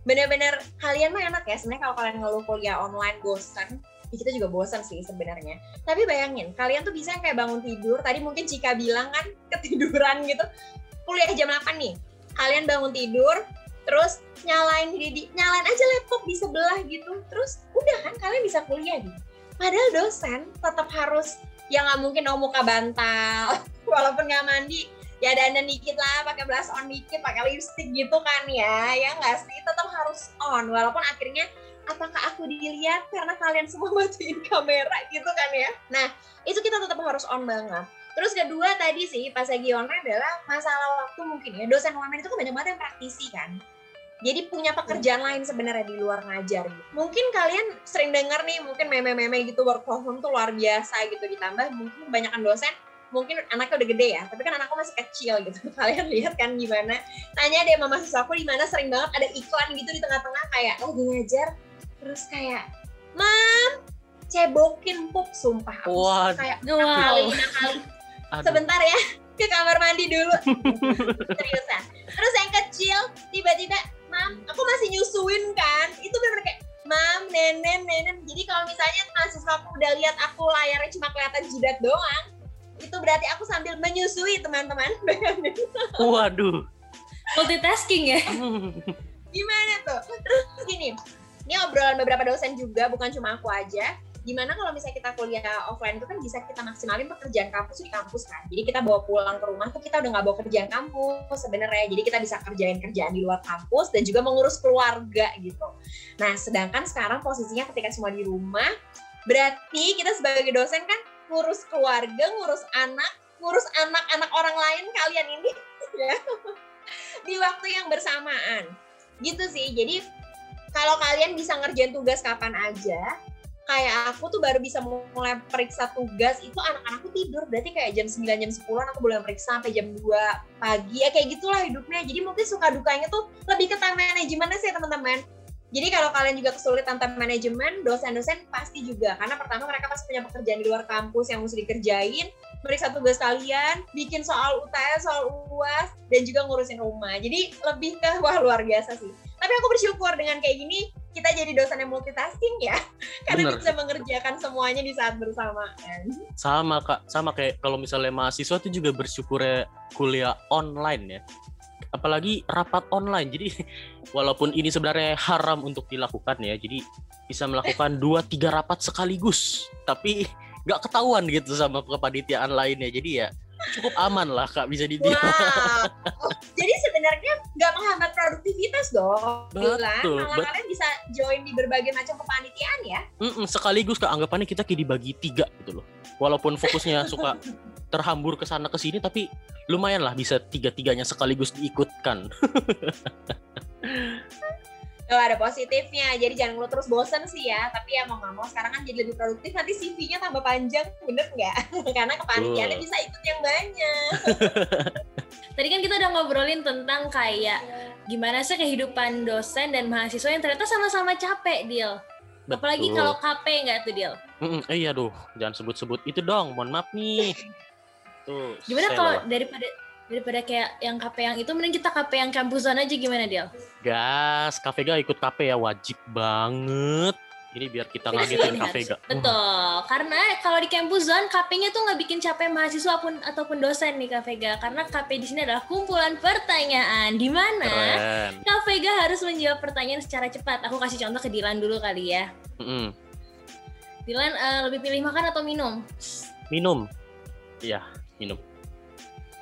S4: Bener-bener kalian mah enak ya sebenarnya kalau kalian ngeluh kuliah online bosan ya kita juga bosan sih sebenarnya. Tapi bayangin kalian tuh bisa kayak bangun tidur tadi mungkin Cika bilang kan ketiduran gitu. Kuliah jam 8 nih kalian bangun tidur terus nyalain di, nyalain aja laptop di sebelah gitu. Terus udah kan kalian bisa kuliah gitu padahal dosen tetap harus ya nggak mungkin dong muka bantal. Walaupun nggak mandi ya dandan dikit lah pakai blush on dikit pakai lipstick gitu kan ya ya nggak sih? Tetap harus on walaupun akhirnya apakah aku dilihat karena kalian semua matiin kamera gitu kan ya. Nah itu kita tetap harus on banget terus kedua tadi sih pas lagi online adalah masalah waktu mungkin ya dosen online itu kan banyak banget yang praktisi kan jadi punya pekerjaan lain sebenarnya di luar ngajar gitu. Mungkin kalian sering dengar nih, mungkin meme-meme gitu work from home tuh luar biasa gitu. Ditambah mungkin kebanyakan dosen, mungkin anaknya udah gede ya, tapi kan anakku masih kecil gitu. Kalian lihat kan gimana? Tanya deh sama mahasiswaku di mana sering banget ada iklan gitu di tengah-tengah kayak lagi ngajar, terus kayak, Mam, cebokin pup, sumpah. Aku kayak
S2: Wow.
S4: kali kali
S3: Aduh.
S4: sebentar ya ke kamar mandi dulu. Seriusan. Terus yang kecil tiba-tiba mam aku masih nyusuin kan? Itu bener kayak mam nenek nenek. Jadi kalau misalnya mahasiswa aku udah lihat aku layarnya cuma kelihatan jidat doang itu berarti aku sambil menyusui teman-teman.
S3: Waduh.
S2: Multitasking ya.
S4: gimana tuh? Terus gini ini obrolan beberapa dosen juga bukan cuma aku aja gimana kalau misalnya kita kuliah offline itu kan bisa kita maksimalin pekerjaan kampus di kampus kan. Jadi kita bawa pulang ke rumah tuh kita udah nggak bawa kerjaan kampus sebenarnya. Jadi kita bisa kerjain kerjaan di luar kampus dan juga mengurus keluarga gitu. Nah sedangkan sekarang posisinya ketika semua di rumah berarti kita sebagai dosen kan ngurus keluarga ngurus anak ngurus anak-anak orang lain kalian ini ya di waktu yang bersamaan. Gitu sih. Jadi kalau kalian bisa ngerjain tugas kapan aja kayak aku tuh baru bisa mulai periksa tugas itu anak-anakku tidur berarti kayak jam 9 jam 10 aku boleh periksa sampai jam 2 pagi ya kayak gitulah hidupnya jadi mungkin suka dukanya tuh lebih ke time manajemennya sih teman-teman jadi kalau kalian juga kesulitan time manajemen, dosen-dosen pasti juga. Karena pertama mereka pasti punya pekerjaan di luar kampus yang mesti dikerjain, meriksa tugas kalian, bikin soal UTS, soal UAS, dan juga ngurusin rumah. Jadi lebih ke, wah luar biasa sih. Tapi aku bersyukur dengan kayak gini, kita jadi dosen yang multitasking ya. Karena
S3: Bener.
S4: bisa mengerjakan semuanya di saat bersamaan.
S3: Sama kak, sama kayak kalau misalnya mahasiswa tuh juga bersyukur kuliah online ya. Apalagi rapat online. Jadi walaupun ini sebenarnya haram untuk dilakukan ya. Jadi bisa melakukan dua tiga rapat sekaligus. Tapi nggak ketahuan gitu sama kepanitiaan lainnya. Jadi ya cukup aman lah kak bisa dibilang.
S4: Wow. Oh, jadi sebenarnya nggak menghambat produktivitas dong.
S3: Betul,
S4: Dilan. Malah
S3: bet-
S4: kalian bisa join di berbagai macam kepanitiaan ya.
S3: Mm-mm, sekaligus kak anggapannya kita kayak dibagi tiga gitu loh. Walaupun fokusnya suka terhambur ke sana ke sini tapi lumayan lah bisa tiga-tiganya sekaligus diikutkan.
S4: Oh, ada positifnya. Jadi jangan lu terus bosen sih ya. Tapi ya mau nggak mau sekarang kan jadi lebih produktif. Nanti CV-nya tambah panjang, bener nggak? Karena kepanitiaannya bisa ikut yang banyak.
S2: Tadi kan kita udah ngobrolin tentang kayak gimana sih kehidupan dosen dan mahasiswa yang ternyata sama-sama capek, Dil. Apalagi kalau KP nggak tuh, Dil?
S3: Mm-mm, eh iya duh, jangan sebut-sebut itu dong. Mohon maaf nih. Tuh.
S2: Gimana kalau daripada daripada kayak yang KP yang itu mending kita KP yang kampusan aja gimana, Dil?
S3: gas, Kavega ikut KP ya wajib banget. Ini biar kita ngagetin Kavega.
S2: harus- Betul, karena kalau di campus zone KP-nya tuh nggak bikin capek mahasiswa pun ataupun dosen nih Kak Vega, karena KP di sini adalah kumpulan pertanyaan di mana. Kak Vega harus menjawab pertanyaan secara cepat. Aku kasih contoh ke Dilan dulu kali ya.
S3: Mm-mm.
S2: Dilan eh, lebih pilih makan atau minum?
S3: Minum. Iya, minum.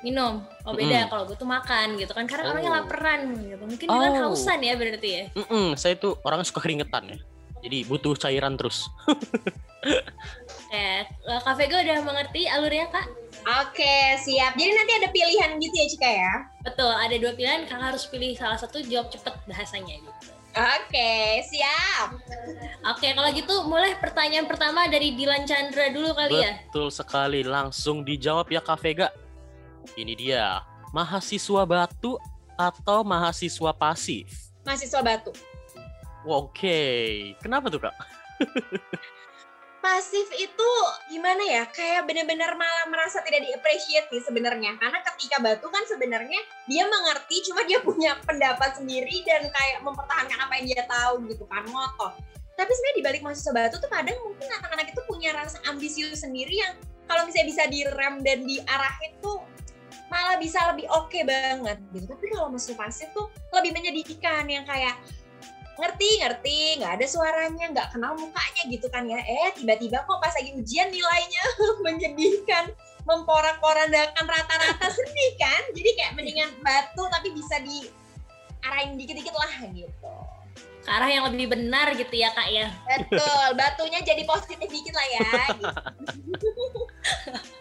S2: Minum. Oh beda
S3: Mm-mm.
S2: kalau gue tuh makan gitu kan, karena orangnya
S3: Oh.
S2: laparan gitu. Mungkin Dilan
S3: Oh.
S2: hausan ya berarti ya.
S3: Mm-mm, saya tuh orangnya suka keringetan ya. Jadi butuh cairan terus.
S2: Eh, Kak Vega udah mengerti alurnya Kak?
S4: Oke, siap. Jadi nanti ada pilihan gitu ya, Cika ya?
S2: Betul, ada dua pilihan, Kakak harus pilih salah satu, jawab cepet bahasanya gitu.
S4: Oke, siap.
S2: Oke, kalau gitu mulai pertanyaan pertama dari Dilan Chandra dulu kali ya.
S3: Betul sekali, langsung dijawab ya Kak Vega. Ini dia, mahasiswa batu atau mahasiswa pasif?
S4: Mahasiswa batu.
S3: Oke, kenapa tuh Kak?
S4: pasif itu gimana ya kayak bener-bener malah merasa tidak di-appreciate nih sebenarnya karena ketika batu kan sebenarnya dia mengerti cuma dia punya pendapat sendiri dan kayak mempertahankan apa yang dia tahu gitu kan ngotot tapi sebenarnya di balik mahasiswa batu tuh kadang mungkin anak-anak itu punya rasa ambisius sendiri yang kalau misalnya bisa direm dan diarahin tuh malah bisa lebih oke banget gitu tapi kalau mahasiswa pasif tuh lebih menyedihkan yang kayak ngerti ngerti nggak ada suaranya nggak kenal mukanya gitu kan ya eh tiba-tiba kok pas lagi ujian nilainya menyedihkan memporak-porandakan rata-rata sedih kan jadi kayak mendingan batu tapi bisa diarahin dikit-dikit lah gitu
S2: Ke arah yang lebih benar gitu ya kak ya.
S4: betul batunya jadi positif dikit lah ya gitu.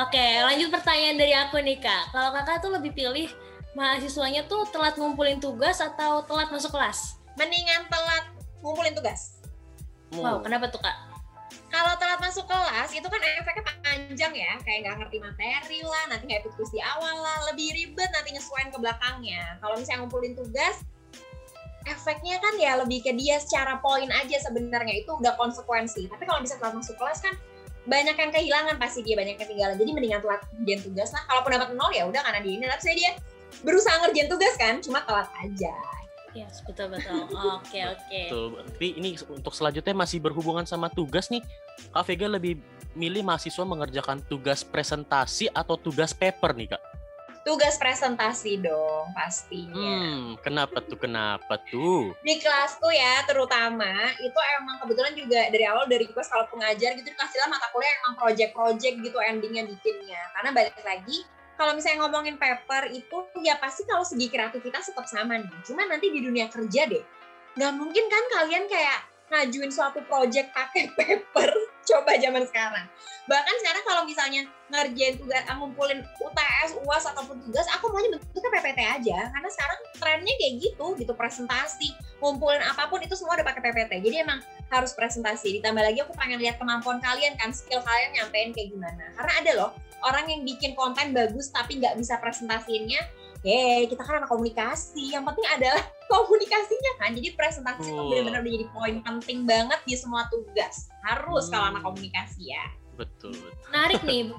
S2: Oke, lanjut pertanyaan dari aku nih kak. Kalau kakak tuh lebih pilih mahasiswanya tuh telat ngumpulin tugas atau telat masuk kelas?
S4: mendingan telat ngumpulin tugas.
S2: Wow, kenapa tuh kak?
S4: kalau telat masuk kelas itu kan efeknya panjang ya. Kayak nggak ngerti materi lah nanti nggak ikut kuis di awal lah. Lebih ribet nanti nyesuaiin ke belakangnya. Kalau misalnya ngumpulin tugas efeknya kan ya lebih ke dia secara poin aja sebenarnya. Itu udah konsekuensi. Tapi kalau bisa telat masuk kelas kan banyak yang kehilangan pasti dia banyak yang ketinggalan jadi mendingan telat ngerjain tugas lah kalaupun dapat nol ya udah karena dia ini tapi saya dia berusaha ngerjain tugas kan cuma telat aja
S2: Yes, betul betul. Oke oke.
S3: Betul. Tapi ini untuk selanjutnya masih berhubungan sama tugas nih. Kak Vega lebih milih mahasiswa mengerjakan tugas presentasi atau tugas paper nih Kak?
S4: Tugas presentasi dong pastinya
S3: Hmm, kenapa tuh? Kenapa tuh?
S4: di kelasku ya terutama itu emang kebetulan juga dari awal dari request kalau pengajar gitu dikasihlah mata kuliah emang project-project gitu endingnya bikinnya karena balik lagi kalau misalnya ngomongin paper itu ya pasti kalau segi kreativitas tetap sama nih cuma nanti di dunia kerja deh nggak mungkin kan kalian kayak ngajuin suatu project pakai paper Coba zaman sekarang. Bahkan sekarang kalau misalnya ngerjain tugas, ah, ngumpulin UTS, UAS ataupun tugas, aku maunya bentuknya PPT aja. Karena sekarang trennya kayak gitu, gitu presentasi, ngumpulin apa pun itu semua udah pakai PPT. Jadi emang harus presentasi. Ditambah lagi aku pengen lihat kemampuan kalian kan, skill kalian nyampein kayak gimana. Karena ada loh orang yang bikin konten bagus tapi nggak bisa presentasinya Oke, kita kan anak komunikasi. Yang penting adalah komunikasinya kan. Jadi presentasi itu
S3: Betul.
S4: benar-benar menjadi poin penting banget di semua tugas. Harus kalau anak komunikasi ya.
S3: Betul. betul.
S2: Menarik nih.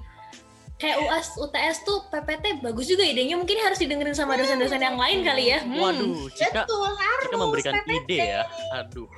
S2: Kayak UAS, UTS tuh PPT bagus juga idenya. Mungkin harus didengerin sama dosen-dosen yang lain kali ya. Hmm.
S3: Waduh, Cika,
S4: Betul, harus.
S3: Cika memberikan
S4: PPT.
S3: ide ya. Aduh.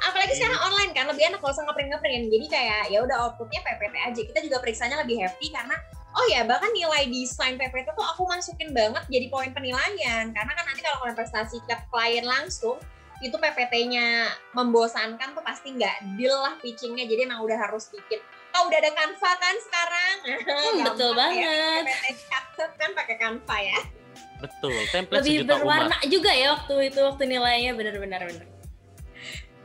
S4: Apalagi sekarang online kan, lebih enak kalau usah ngeprint-ngeprint. Jadi kayak ya udah outputnya PPT aja. Kita juga periksanya lebih happy karena oh ya bahkan nilai desain PPT tuh aku masukin banget jadi poin penilaian. Karena kan nanti kalau kalian prestasi ke klien langsung itu PPT-nya membosankan tuh pasti nggak deal lah pitchingnya jadi emang udah harus bikin oh udah ada Canva kan sekarang
S2: Hmm, betul
S4: ya,
S2: banget.
S4: PPT cakep kan pakai Canva ya
S3: Betul. Template
S2: Lebih
S3: sejuta umat.
S2: berwarna juga ya waktu itu waktu nilainya benar-benar benar.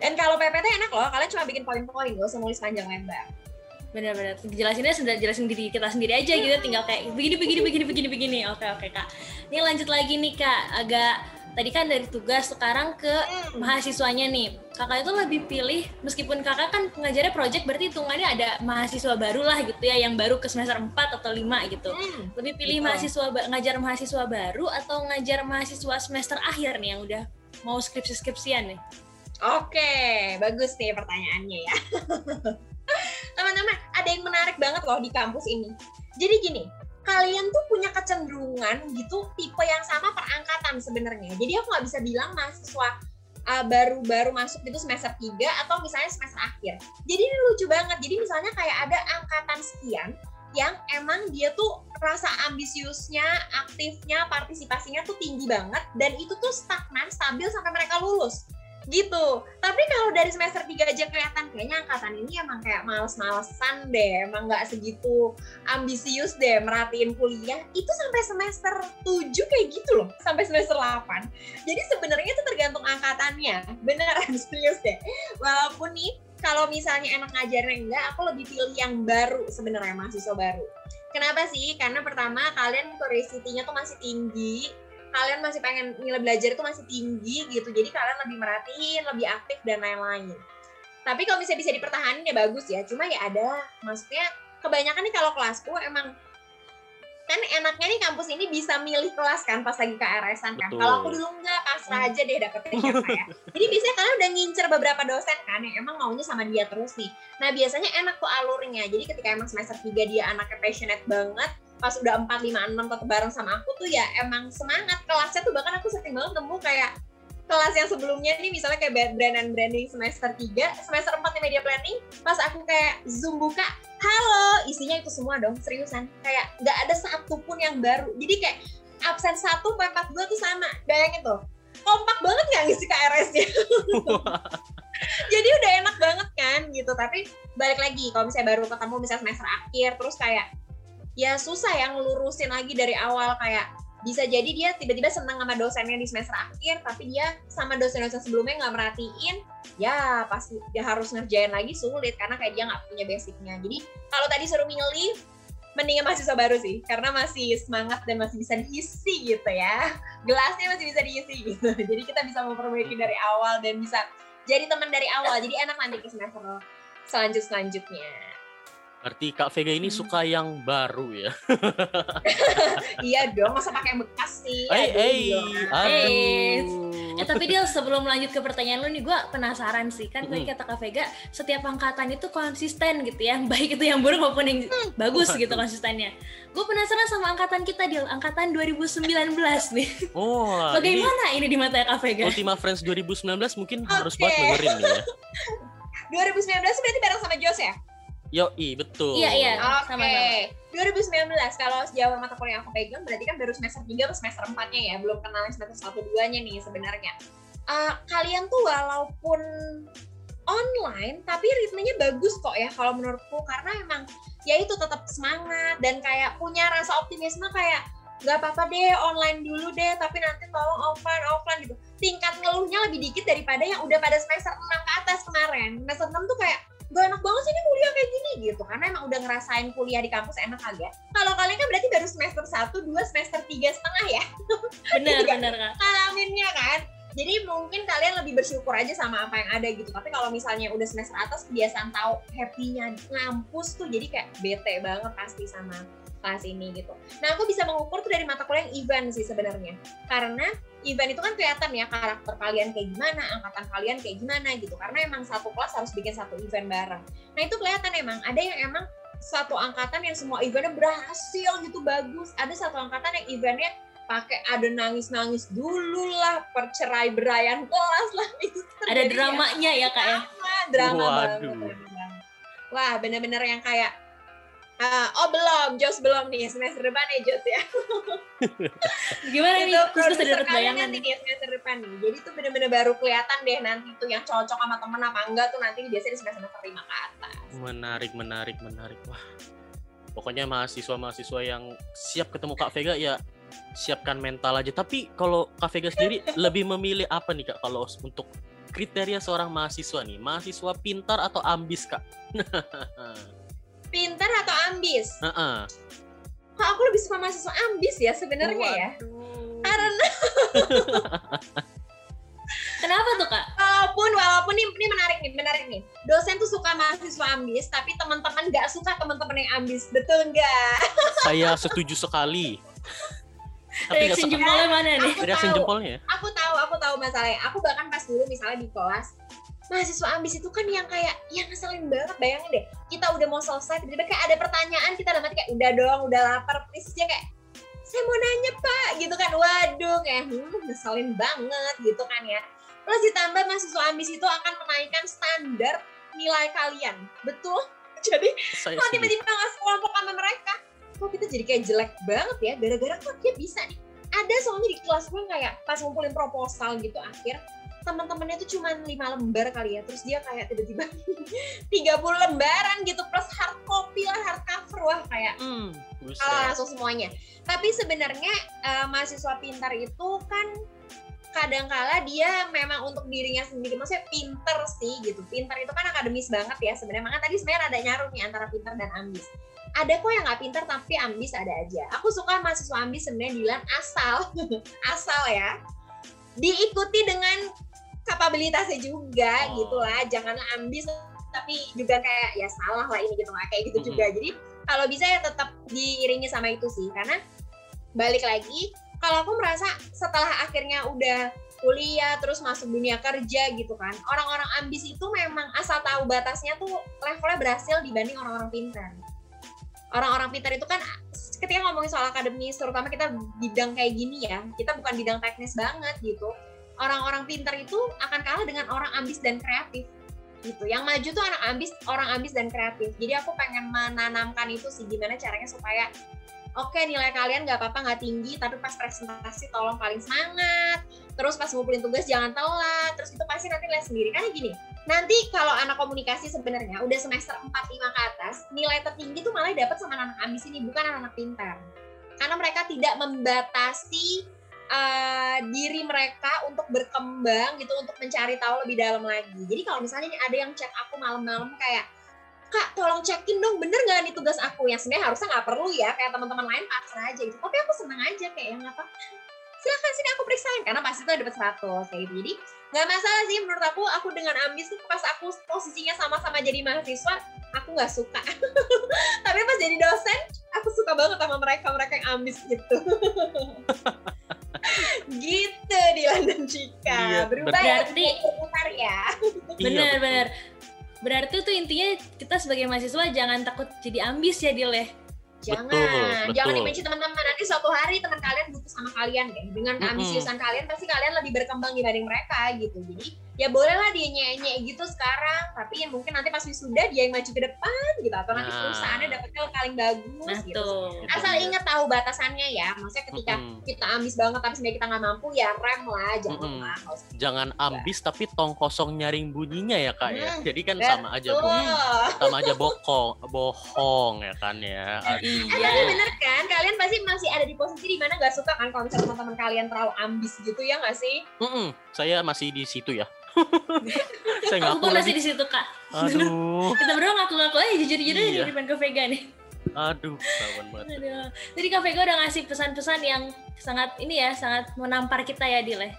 S4: dan kalau PPT enak loh kalian cuma bikin poin-poin gak usah nulis panjang lebar
S2: Benar-benar. Jelasinnya sudah jelasin diri kita sendiri aja gitu, tinggal kayak begini begini begini begini begini. Oke oke kak. Ini lanjut lagi nih kak, agak tadi kan dari tugas sekarang ke
S4: Hmm.
S2: mahasiswanya nih. Kakak itu lebih pilih meskipun kakak kan pengajarnya project berarti hitungannya ada mahasiswa baru lah gitu ya yang baru ke semester 4 atau 5 gitu.
S4: Hmm.
S2: Lebih pilih
S4: Betul.
S2: mahasiswa ngajar mahasiswa baru atau ngajar mahasiswa semester akhir nih yang udah mau skripsi-skripsian nih.
S4: Oke, bagus nih pertanyaannya ya. Teman-teman, ada yang menarik banget loh di kampus ini. Jadi gini, kalian tuh punya kecenderungan gitu tipe yang sama perangkatan sebenarnya. Jadi aku nggak bisa bilang mahasiswa uh, baru-baru masuk gitu semester 3 atau misalnya semester akhir. Jadi ini lucu banget. Jadi misalnya kayak ada angkatan sekian yang emang dia tuh rasa ambisiusnya, aktifnya, partisipasinya tuh tinggi banget dan itu tuh stagnan, stabil sampai mereka lulus gitu. Tapi kalau dari semester 3 aja kelihatan kayaknya angkatan ini emang kayak males-malesan deh, emang nggak segitu ambisius deh merhatiin kuliah. Itu sampai semester 7 kayak gitu loh, sampai semester 8. Jadi sebenarnya itu tergantung angkatannya. Beneran serius deh. Walaupun nih kalau misalnya enak ngajarnya enggak, aku lebih pilih yang baru sebenarnya mahasiswa baru. Kenapa sih? Karena pertama kalian curiosity-nya tuh masih tinggi, kalian masih pengen nilai belajar itu masih tinggi gitu. Jadi kalian lebih merhatiin lebih aktif dan lain-lain. Tapi kalau misalnya bisa dipertahankan ya bagus ya. Cuma ya ada maksudnya kebanyakan nih kalau kelasku emang kan enaknya nih kampus ini bisa milih kelas kan pas lagi KRS-an kan. Kalau aku dulu enggak pasrah aja deh dapetnya siapa ya. Jadi biasanya kalian udah ngincer beberapa dosen kan yang emang maunya sama dia terus nih. Nah biasanya enak tuh alurnya. Jadi ketika emang semester 3 dia anaknya passionate banget pas udah 4, 5, 6 tetap bareng sama aku tuh ya emang semangat kelasnya tuh bahkan aku sering banget nemu kayak kelas yang sebelumnya nih misalnya kayak brand and branding semester 3, semester 4 nih media planning, pas aku kayak zoom buka, halo, isinya itu semua dong, seriusan. Kayak nggak ada satupun yang baru. Jadi kayak absen 1 sampai 42 tuh sama. Bayangin tuh. Kompak banget nggak ngisi KRS-nya? Jadi udah enak banget kan gitu. Tapi balik lagi kalau misalnya baru ketemu misalnya semester akhir terus kayak ya susah ya ngelurusin lagi dari awal kayak bisa jadi dia tiba-tiba senang sama dosennya di semester akhir tapi dia sama dosen-dosen sebelumnya nggak merhatiin ya pasti dia harus ngerjain lagi sulit karena kayak dia nggak punya basicnya. Jadi kalau tadi suruh milih mendingan mahasiswa baru sih karena masih semangat dan masih bisa diisi gitu ya. Gelasnya masih bisa diisi gitu. Jadi kita bisa memperbaiki dari awal dan bisa jadi teman dari awal. Jadi enak nanti ke semester selanjut selanjutnya
S3: Berarti Kak Vega ini
S2: Hmm.
S3: suka yang baru ya.
S4: iya dong masa pakai yang bekas sih
S3: Eh, eh,
S4: gimana?
S3: aduh.
S2: Eh tapi dia sebelum lanjut ke pertanyaan lu nih gue penasaran sih kan tadi
S3: Mm-mm.
S2: kata Kak Vega setiap angkatan itu konsisten gitu ya baik itu yang buruk maupun yang bagus gitu konsistennya. Gue penasaran sama angkatan kita di angkatan 2019 nih.
S3: Oh, ini
S2: Bagaimana ini di mata Kak Vega?
S3: Ultima Friends 2019 mungkin harus
S4: Oke.
S3: banget dengerin nih ya.
S4: 2019 berarti bareng sama Jos ya
S3: Yoi, betul.
S2: Iya iya
S4: Oke.
S2: sama-sama.
S4: 2019 kalau sejauh mata kuliah yang aku pegang berarti kan baru semester 3 atau semester 4-nya ya, belum kenal semester 1 2-nya nih sebenarnya. Eh, kalian tuh walaupun online tapi ritmenya bagus kok ya kalau menurutku karena emang ya itu tetap semangat dan kayak punya rasa optimisme kayak nggak apa-apa deh online dulu deh tapi nanti tolong offline offline gitu tingkat ngeluhnya lebih dikit daripada yang udah pada semester 6 ke atas kemarin semester 6 tuh kayak gak enak banget sih ini kuliah kayak gini gitu. Karena emang udah ngerasain kuliah di kampus enak kagak kalau kalian kan berarti baru semester 1, 2, semester tiga setengah ya.
S2: Benar
S4: Iya.
S2: benar kak.
S4: ngalaminnya kan. Jadi mungkin kalian lebih bersyukur aja sama apa yang ada gitu. Tapi kalau misalnya udah semester atas kebiasaan tahu happy-nya ngampus tuh jadi kayak bete banget pasti sama kelas ini gitu. Nah aku bisa mengukur tuh dari mata kuliah yang event sih sebenarnya. Karena event itu kan kelihatan ya karakter kalian kayak gimana angkatan kalian kayak gimana gitu. Karena emang satu kelas harus bikin satu event bareng. Nah itu kelihatan emang. Ada yang emang satu angkatan yang semua eventnya berhasil gitu bagus. Ada satu angkatan yang eventnya pakai ada nangis-nangis dulu lah percerai beraian kelas lah itu
S2: ada
S4: terjadi
S2: dramanya ya kak ya?
S4: Drama, drama
S3: Waduh.
S4: banget drama banget. wah bener-bener yang kayak ah, oh belum Jos belum nih semester depan ya Jos ya
S2: gimana nih
S4: itu
S2: khusus
S4: produser
S2: dapat
S4: kalian
S2: bayangan
S4: nanti
S2: nih
S4: nih semester depan nih jadi tuh bener-bener baru kelihatan deh nanti tuh yang cocok sama temen apa enggak tuh nanti biasanya di semester semester lima ke atas
S3: Menarik, menarik, menarik. Wah. Pokoknya mahasiswa-mahasiswa yang siap ketemu Kak Vega ya siapkan mental aja. Tapi kalau Kak Vega sendiri lebih memilih apa nih Kak kalau untuk kriteria seorang mahasiswa nih? Mahasiswa pintar atau ambis Kak?
S4: pintar atau ambis?
S3: Heeh.
S4: kok aku lebih suka mahasiswa ambis ya sebenarnya ya? Karena
S2: kenapa tuh kak?
S4: Walaupun walaupun ini, ini menarik nih menarik nih. Dosen tuh suka mahasiswa ambis tapi teman-teman nggak suka teman-teman yang ambis. Betul nggak?
S3: Saya setuju sekali. Tapi nggak
S2: reaction jempolnya mana nih?
S4: Aku
S3: Reaction
S4: tahu.
S3: jempolnya? Ya?
S4: aku tahu aku tahu masalahnya. Aku bahkan pas dulu misalnya di kelas mahasiswa ambis itu kan yang kayak yang ngeselin banget bayangin deh. Kita udah mau selesai tiba-tiba kayak ada pertanyaan kita dalam hati kayak udah dong udah lapar. Please dia kayak saya mau nanya pak. Gitu kan waduh kayak hmm, ngeselin banget gitu kan ya. Plus ditambah mahasiswa ambis itu akan menaikkan standar nilai kalian. Betul? Jadi
S3: Saya setuju.
S4: tiba-tiba nggak sekelompok sama mereka kok kita jadi kayak jelek banget ya? Gara-gara kok dia bisa nih. Ada soalnya di kelas gue kayak pas ngumpulin proposal gitu akhir teman-temannya tuh cuma lima lembar kali ya. Terus dia kayak tiba-tiba 30 lembaran gitu plus hard copy lah hard cover wah kayak
S3: Hmm, buset.
S4: kalau langsung semuanya. Tapi sebenarnya eh, mahasiswa pintar itu kan kadangkala dia memang untuk dirinya sendiri maksudnya pinter sih gitu. Pinter itu kan akademis banget ya sebenarnya. Makanya tadi sebenarnya ada nyaruh nih antara pinter dan ambis. Ada kok yang nggak pinter tapi ambis ada aja. Aku suka mahasiswa ambis sebenarnya Dilan asal asal ya diikuti dengan kapabilitasnya juga
S3: Oh.
S4: gitu lah janganlah ambis tapi juga kayak ya salah lah ini gitu nggak kayak gitu
S3: Mhm.
S4: juga. Jadi kalau bisa ya tetap diiringi sama itu sih. Karena balik lagi kalau aku merasa setelah akhirnya udah kuliah terus masuk dunia kerja gitu kan orang-orang ambis itu memang asal tahu batasnya tuh levelnya berhasil dibanding orang-orang pintar. Orang-orang pintar itu kan ketika ngomongin soal akademis terutama kita bidang kayak gini ya kita bukan bidang teknis banget gitu orang-orang pintar itu akan kalah dengan orang ambis dan kreatif. Gitu. Yang maju tuh anak ambis orang ambis dan kreatif. Jadi aku pengen menanamkan itu sih gimana caranya supaya oke nilai kalian nggak apa-apa nggak tinggi tapi pas presentasi tolong paling semangat. Terus pas ngumpulin tugas jangan telat. Terus itu pasti nanti lihat sendiri. Kan gini nanti kalau anak komunikasi sebenarnya udah semester 4 5 ke atas nilai tertinggi tuh malah dapat sama anak ambis ini bukan anak-anak pintar. Karena mereka tidak membatasi uh, diri mereka untuk berkembang gitu untuk mencari tahu lebih dalam lagi. Jadi kalau misalnya nih ada yang chat aku malam-malam kayak kak tolong cekin dong bener nggak nih tugas aku? Yang sebenarnya harusnya nggak perlu ya kayak teman-teman lain pasrah aja gitu. Tapi aku seneng aja kayak yang apa silahkan sini aku periksain karena pasti tuh dapat 100 kayak gitu. Jadi nggak masalah sih menurut aku aku dengan ambis tuh pas aku posisinya sama-sama jadi mahasiswa aku nggak suka. Tapi pas jadi dosen aku suka banget sama mereka mereka yang ambis gitu gitu di London Cika
S3: Iya,
S4: berubah ya
S2: berarti-
S4: berputar ya
S3: Iya,
S2: bener
S3: betul.
S2: bener berarti tuh intinya kita sebagai mahasiswa jangan takut jadi ambis ya Dil ya
S4: Jangan,
S3: Betul,
S4: jangan
S3: betul.
S4: dibenci teman-teman. Nanti suatu hari teman kalian butuh sama kalian deh. Dengan
S3: Mm-mm.
S4: keambisiusan kalian, pasti kalian lebih berkembang dibanding mereka gitu. Jadi ya bolehlah dia nyek gitu sekarang, tapi ya mungkin nanti pas wisuda dia yang maju ke depan gitu. Atau nanti
S3: Nah.
S4: perusahaannya dapetnya paling bagus
S2: nah
S4: gitu.
S2: tuh
S4: Asal ingat tahu batasannya ya. Maksudnya ketika
S3: Mm-mm.
S4: kita ambis banget tapi sebenarnya kita nggak mampu ya rem lah, jangan lah. Nggak usah.
S3: Jangan ambis tapi tong kosong nyaring bunyinya ya kak ya.
S4: Hmm,
S3: Jadi kan sama aja
S4: Betul.
S3: sama aja bokong, bohong ya kan ya.
S4: Eh,
S2: iya
S4: tapi bener kan, kalian pasti masih ada di posisi di mana nggak suka kan kalau misalnya teman-teman kalian terlalu ambis gitu ya nggak sih?
S3: Mm-mm, saya masih di situ ya. Saya
S2: Aku
S3: ngaku
S2: pun
S3: lagi.
S2: masih di situ kak.
S3: Aduh,
S2: Kita berdua ngaku-ngaku aja jujur-jujur
S3: Iya.
S2: di depan ke Vega nih.
S3: aduh, kawan banget.
S2: Aduh. Jadi Kak Vega udah ngasih pesan-pesan yang sangat ini ya, sangat menampar kita ya Dile.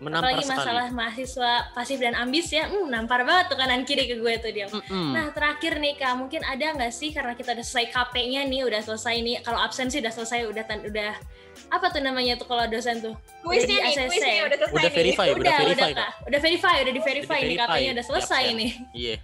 S3: Menampar
S2: Apalagi
S3: sekali.
S2: masalah mahasiswa pasif dan ambis ya, hmm, nampar banget tuh kanan kiri ke gue tuh dia.
S3: Mm-mm.
S2: Nah terakhir nih kak, mungkin ada nggak sih karena kita udah selesai KP-nya nih, udah selesai nih. Kalau absen sih udah selesai, udah tan- udah apa tuh namanya tuh kalau dosen tuh?
S4: Kuisnya
S2: Udah
S4: nih,
S2: ACC.
S4: kuisnya udah selesai
S3: Udah
S4: nih.
S3: verify, udah
S2: udah,
S3: verify,
S2: udah kak, udah verify, udah di verify nih
S3: verify,
S2: KP-nya udah selesai
S3: siap,
S2: nih.
S3: Iya.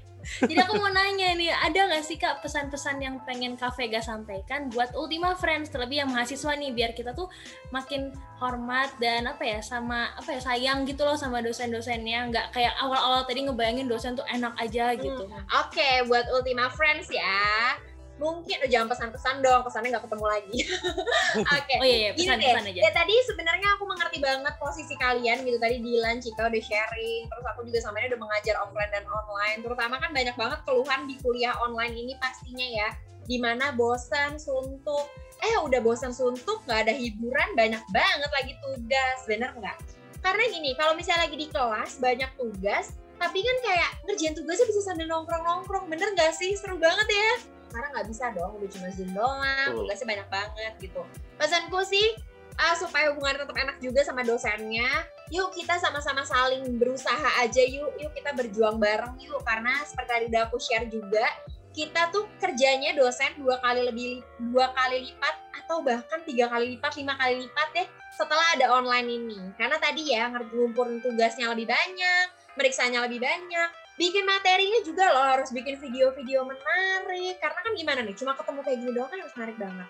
S2: Jadi aku mau nanya nih, ada nggak sih kak pesan-pesan yang pengen Kak Vega sampaikan buat Ultima Friends, terlebih yang mahasiswa nih, biar kita tuh makin hormat dan apa ya sama apa ya sayang gitu loh sama dosen-dosennya, nggak kayak awal-awal tadi ngebayangin dosen tuh enak aja gitu.
S4: Oke, buat Ultima Friends ya. Mungkin oh, jangan pesan-pesan dong, pesannya nggak ketemu lagi. Oke.
S2: Oh iya, iya
S4: Gini
S2: pesan-pesan
S4: deh,
S2: aja.
S4: ya tadi sebenarnya aku mengerti banget posisi kalian gitu tadi Dilan, Cika udah sharing, terus aku juga sama dia udah mengajar offline dan online. Terutama kan banyak banget keluhan di kuliah online ini pastinya ya, di mana bosan, suntuk, eh udah bosan suntuk, nggak ada hiburan, banyak banget lagi tugas, bener nggak? Karena gini, kalau misalnya lagi di kelas banyak tugas, tapi kan kayak ngerjain tugasnya bisa sambil nongkrong-nongkrong, bener nggak sih? Seru banget ya. Sekarang nggak bisa dong, udah cuma zoom doang,
S3: Betul.
S4: tugasnya banyak banget gitu. Pesanku sih, ah, supaya hubungan tetap enak juga sama dosennya, yuk kita sama-sama saling berusaha aja yuk, yuk kita berjuang bareng yuk, karena seperti tadi udah aku share juga, kita tuh kerjanya dosen dua kali lebih dua kali lipat atau bahkan tiga kali lipat, lima kali lipat deh setelah ada online ini. Karena tadi ya ngumpulin tugasnya lebih banyak, meriksanya lebih banyak, bikin materinya juga loh harus bikin video-video menarik. Karena kan gimana nih, cuma ketemu kayak gini doang kan harus menarik banget.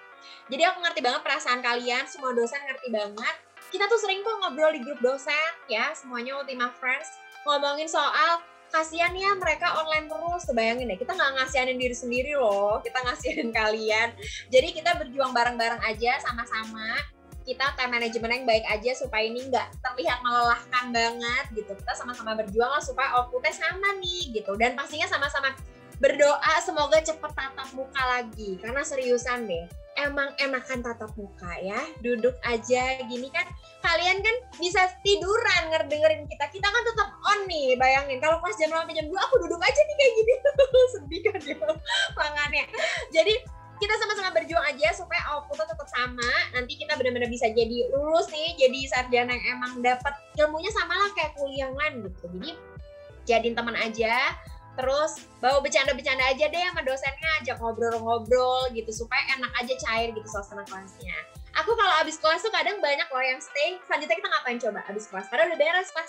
S4: Jadi aku ngerti banget perasaan kalian, semua dosen ngerti banget. Kita tuh sering kok ngobrol di grup dosen ya, semuanya Ultima Friends, ngomongin soal kasihan ya mereka online terus. Kebayangin deh, kita nggak ngasihanin diri sendiri loh, kita ngasihin kalian. Jadi kita berjuang bareng-bareng aja sama-sama. Kita time management yang baik aja supaya ini nggak terlihat melelahkan banget gitu. Kita sama-sama berjuang lah supaya outputnya sama nih gitu. Dan pastinya sama-sama berdoa semoga cepet tatap muka lagi. Karena seriusan deh, emang enakan tatap muka ya. Duduk aja gini kan kalian kan bisa tiduran ngedengerin kita. Kita kan tetap on nih, bayangin. Kalau pas jam 8 jam 2 aku duduk aja nih kayak gini. Sedih kan ya tangannya. Jadi kita sama-sama berjuang aja supaya outputnya tetap sama. Nanti kita benar-benar bisa jadi lulus nih, jadi sarjana yang emang dapat ilmunya sama lah kayak kuliah lain gitu. Jadi jadiin teman aja, terus bawa bercanda-bercanda aja deh sama dosennya, ajak ngobrol-ngobrol gitu supaya enak aja cair gitu suasana kelasnya. Aku kalau abis kelas tuh kadang banyak loh yang stay. Selanjutnya kita ngapain coba abis kelas? Karena udah beres pas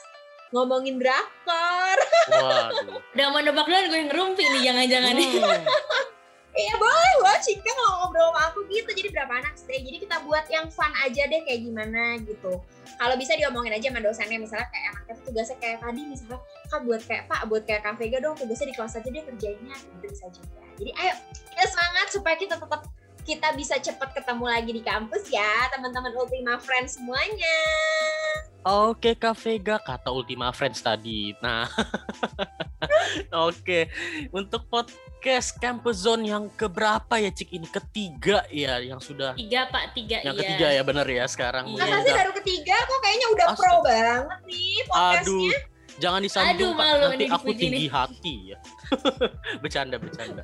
S4: ngomongin drakor.
S3: Waduh.
S2: Udah mau nebak duluan gue ngerumpi nih jangan-jangan nih.
S3: Hmm.
S4: Iya boleh loh, Cika kalau ngobrol sama aku gitu. Jadi berapa anak stay? Jadi kita buat yang fun aja deh kayak gimana gitu. Kalau bisa diomongin aja sama dosennya. Misalnya kayak anaknya tuh tugasnya kayak tadi misalnya, Kak buat kayak Pak, buat kayak Vega dong tugasnya di kelas aja deh kerjainnya. Gitu bisa juga. Jadi ayo kita semangat supaya kita tetap kita bisa cepat ketemu lagi di kampus ya teman-teman Ultima Friends semuanya.
S3: Oke Kak Vega, kata Ultima Friends tadi. Nah, oke. Untuk podcast Campus Zone yang keberapa ya Cik ini? Ketiga ya yang sudah.
S2: Tiga pak, tiga
S3: Yang
S2: iya.
S3: ketiga ya bener ya sekarang.
S2: Iya.
S4: Masa sih baru ketiga kok kayaknya udah
S3: Astaga.
S4: pro banget nih podcastnya.
S3: Aduh, jangan disambung
S2: Aduh,
S3: Pak. Nanti aku tinggi
S2: nih.
S3: hati ya. bercanda, bercanda.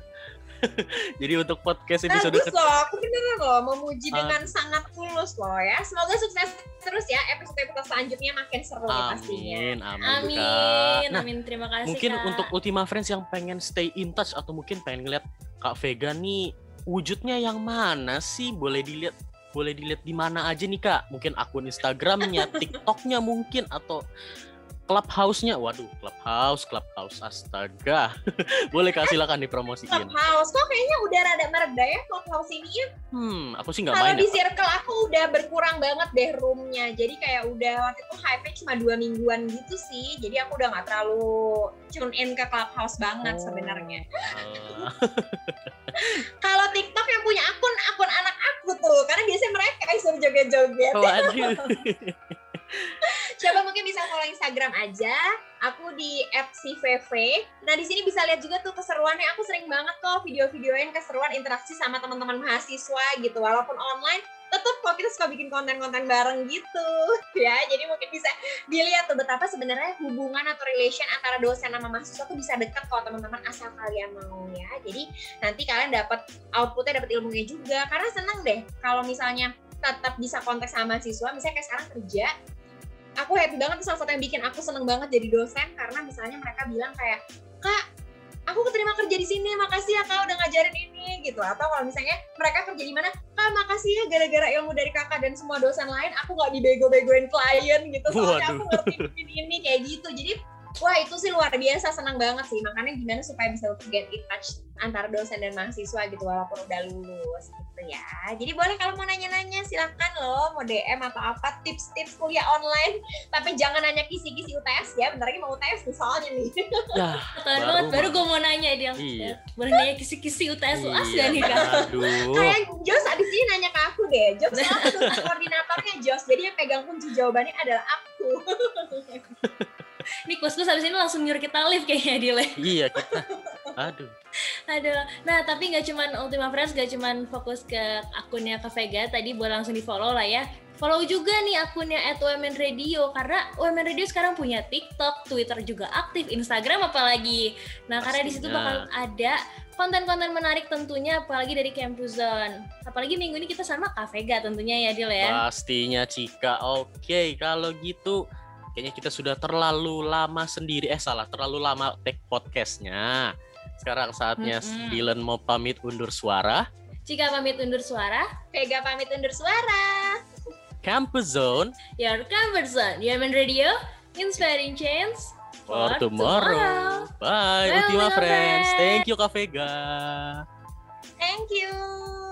S3: Jadi untuk podcast episode
S4: Bagus loh, aku beneran loh memuji
S3: Aduh.
S4: dengan sangat tulus loh ya. Semoga sukses terus ya episode-episode selanjutnya makin seru nih pastinya.
S3: Amin, amin.
S2: Amin,
S3: Nah,
S2: amin. Terima kasih
S3: mungkin
S2: Kak.
S3: untuk Ultima Friends yang pengen stay in touch atau mungkin pengen ngeliat Kak Vega nih wujudnya yang mana sih? Boleh dilihat boleh dilihat di mana aja nih Kak? Mungkin akun Instagramnya, TikToknya mungkin atau Clubhouse-nya. Waduh, Clubhouse, Clubhouse. Astaga. boleh Kak silakan dipromosiin.
S4: Clubhouse kok kayaknya udah rada mereda ya Clubhouse ini ya.
S3: Hmm, aku sih nggak
S4: Kalau
S3: main
S4: di
S3: ya.
S4: Circle aku udah berkurang banget deh roomnya. Jadi kayak udah waktu itu hype cuma dua mingguan gitu sih. Jadi aku udah nggak terlalu tune in ke Clubhouse banget
S3: Oh.
S4: sebenarnya.
S3: Ah,
S4: Kalau TikTok yang punya akun akun anak aku tuh, karena biasanya mereka yang suruh joget-joget.
S3: Waduh.
S4: Mungkin bisa follow Instagram aja. Aku di @cvv. Nah, di sini bisa lihat juga tuh keseruannya. Aku sering banget kok video-videoin keseruan interaksi sama teman-teman mahasiswa gitu. Walaupun online, tetap kok kita suka bikin konten-konten bareng gitu ya jadi mungkin bisa dilihat tuh betapa sebenarnya hubungan atau relation antara dosen sama mahasiswa tuh bisa dekat kok teman-teman asal kalian mau ya jadi nanti kalian dapat outputnya dapat ilmunya juga karena seneng deh kalau misalnya tetap bisa kontak sama mahasiswa misalnya kayak sekarang kerja aku happy banget salah satu yang bikin. Aku seneng banget jadi dosen karena misalnya mereka bilang kayak kak aku keterima kerja di sini makasih ya kak udah ngajarin ini gitu. Atau kalau misalnya mereka kerja di mana kak makasih ya gara-gara ilmu dari kakak dan semua dosen lain aku nggak dibego-begoin klien gitu. Soalnya aku ngerti ini kayak gitu. Jadi wah itu sih luar biasa senang banget sih. Makanya gimana supaya bisa get in touch antara dosen dan mahasiswa gitu walaupun udah lulus gitu ya. Jadi boleh kalau mau nanya-nanya silahkan loh. Mau DM atau apa tips-tips kuliah online. Tapi jangan nanya kisi-kisi UTS ya bentar lagi mau UTS nih soalnya nih.
S3: Ya
S2: baru banget baru gue mau nanya dia iya. boleh nanya kisi-kisi UTS iya. UAS gak nih kak.
S3: aduh.
S4: Kayak Jos abis ini nanya ke aku deh. Jos koordinatornya Jos. Jadi yang pegang kunci jawabannya adalah aku
S2: Nih kus-kus habis ini langsung nyuruh kita live kayaknya di live.
S3: Iya kita. Aduh.
S2: Aduh. Nah tapi nggak cuman Ultima Friends, nggak cuman fokus ke akunnya Kak Vega. Tadi boleh langsung di follow lah ya. Follow juga nih akunnya at Radio karena UMN Radio sekarang punya TikTok, Twitter juga aktif, Instagram apalagi. Nah Pastinya. karena di situ bakal ada konten-konten menarik tentunya apalagi dari Campus Zone. Apalagi minggu ini kita sama Kak Vega tentunya ya Dil ya.
S3: Pastinya Cika. Oke, kalau gitu kayaknya kita sudah terlalu lama sendiri. Eh salah. Terlalu lama take podcastnya. Sekarang saatnya mm -hmm. Dylan mau pamit undur suara.
S2: Cika pamit undur suara
S4: Vega pamit undur suara.
S3: Campus Zone.
S2: Your Campus Zone. Yaman Radio Inspiring Change
S3: for, for tomorrow. tomorrow. Bye. Well, Ultima friends. friends. Thank you Kak Vega.
S4: Thank you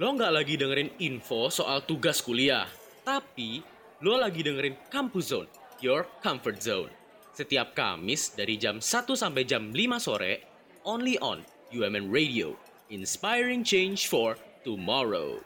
S3: Lo nggak lagi dengerin info soal tugas kuliah, tapi lo lagi dengerin Campus Zone, your comfort zone. Setiap Kamis dari jam 1 sampai jam 5 sore, only on UMN Radio, inspiring change for tomorrow.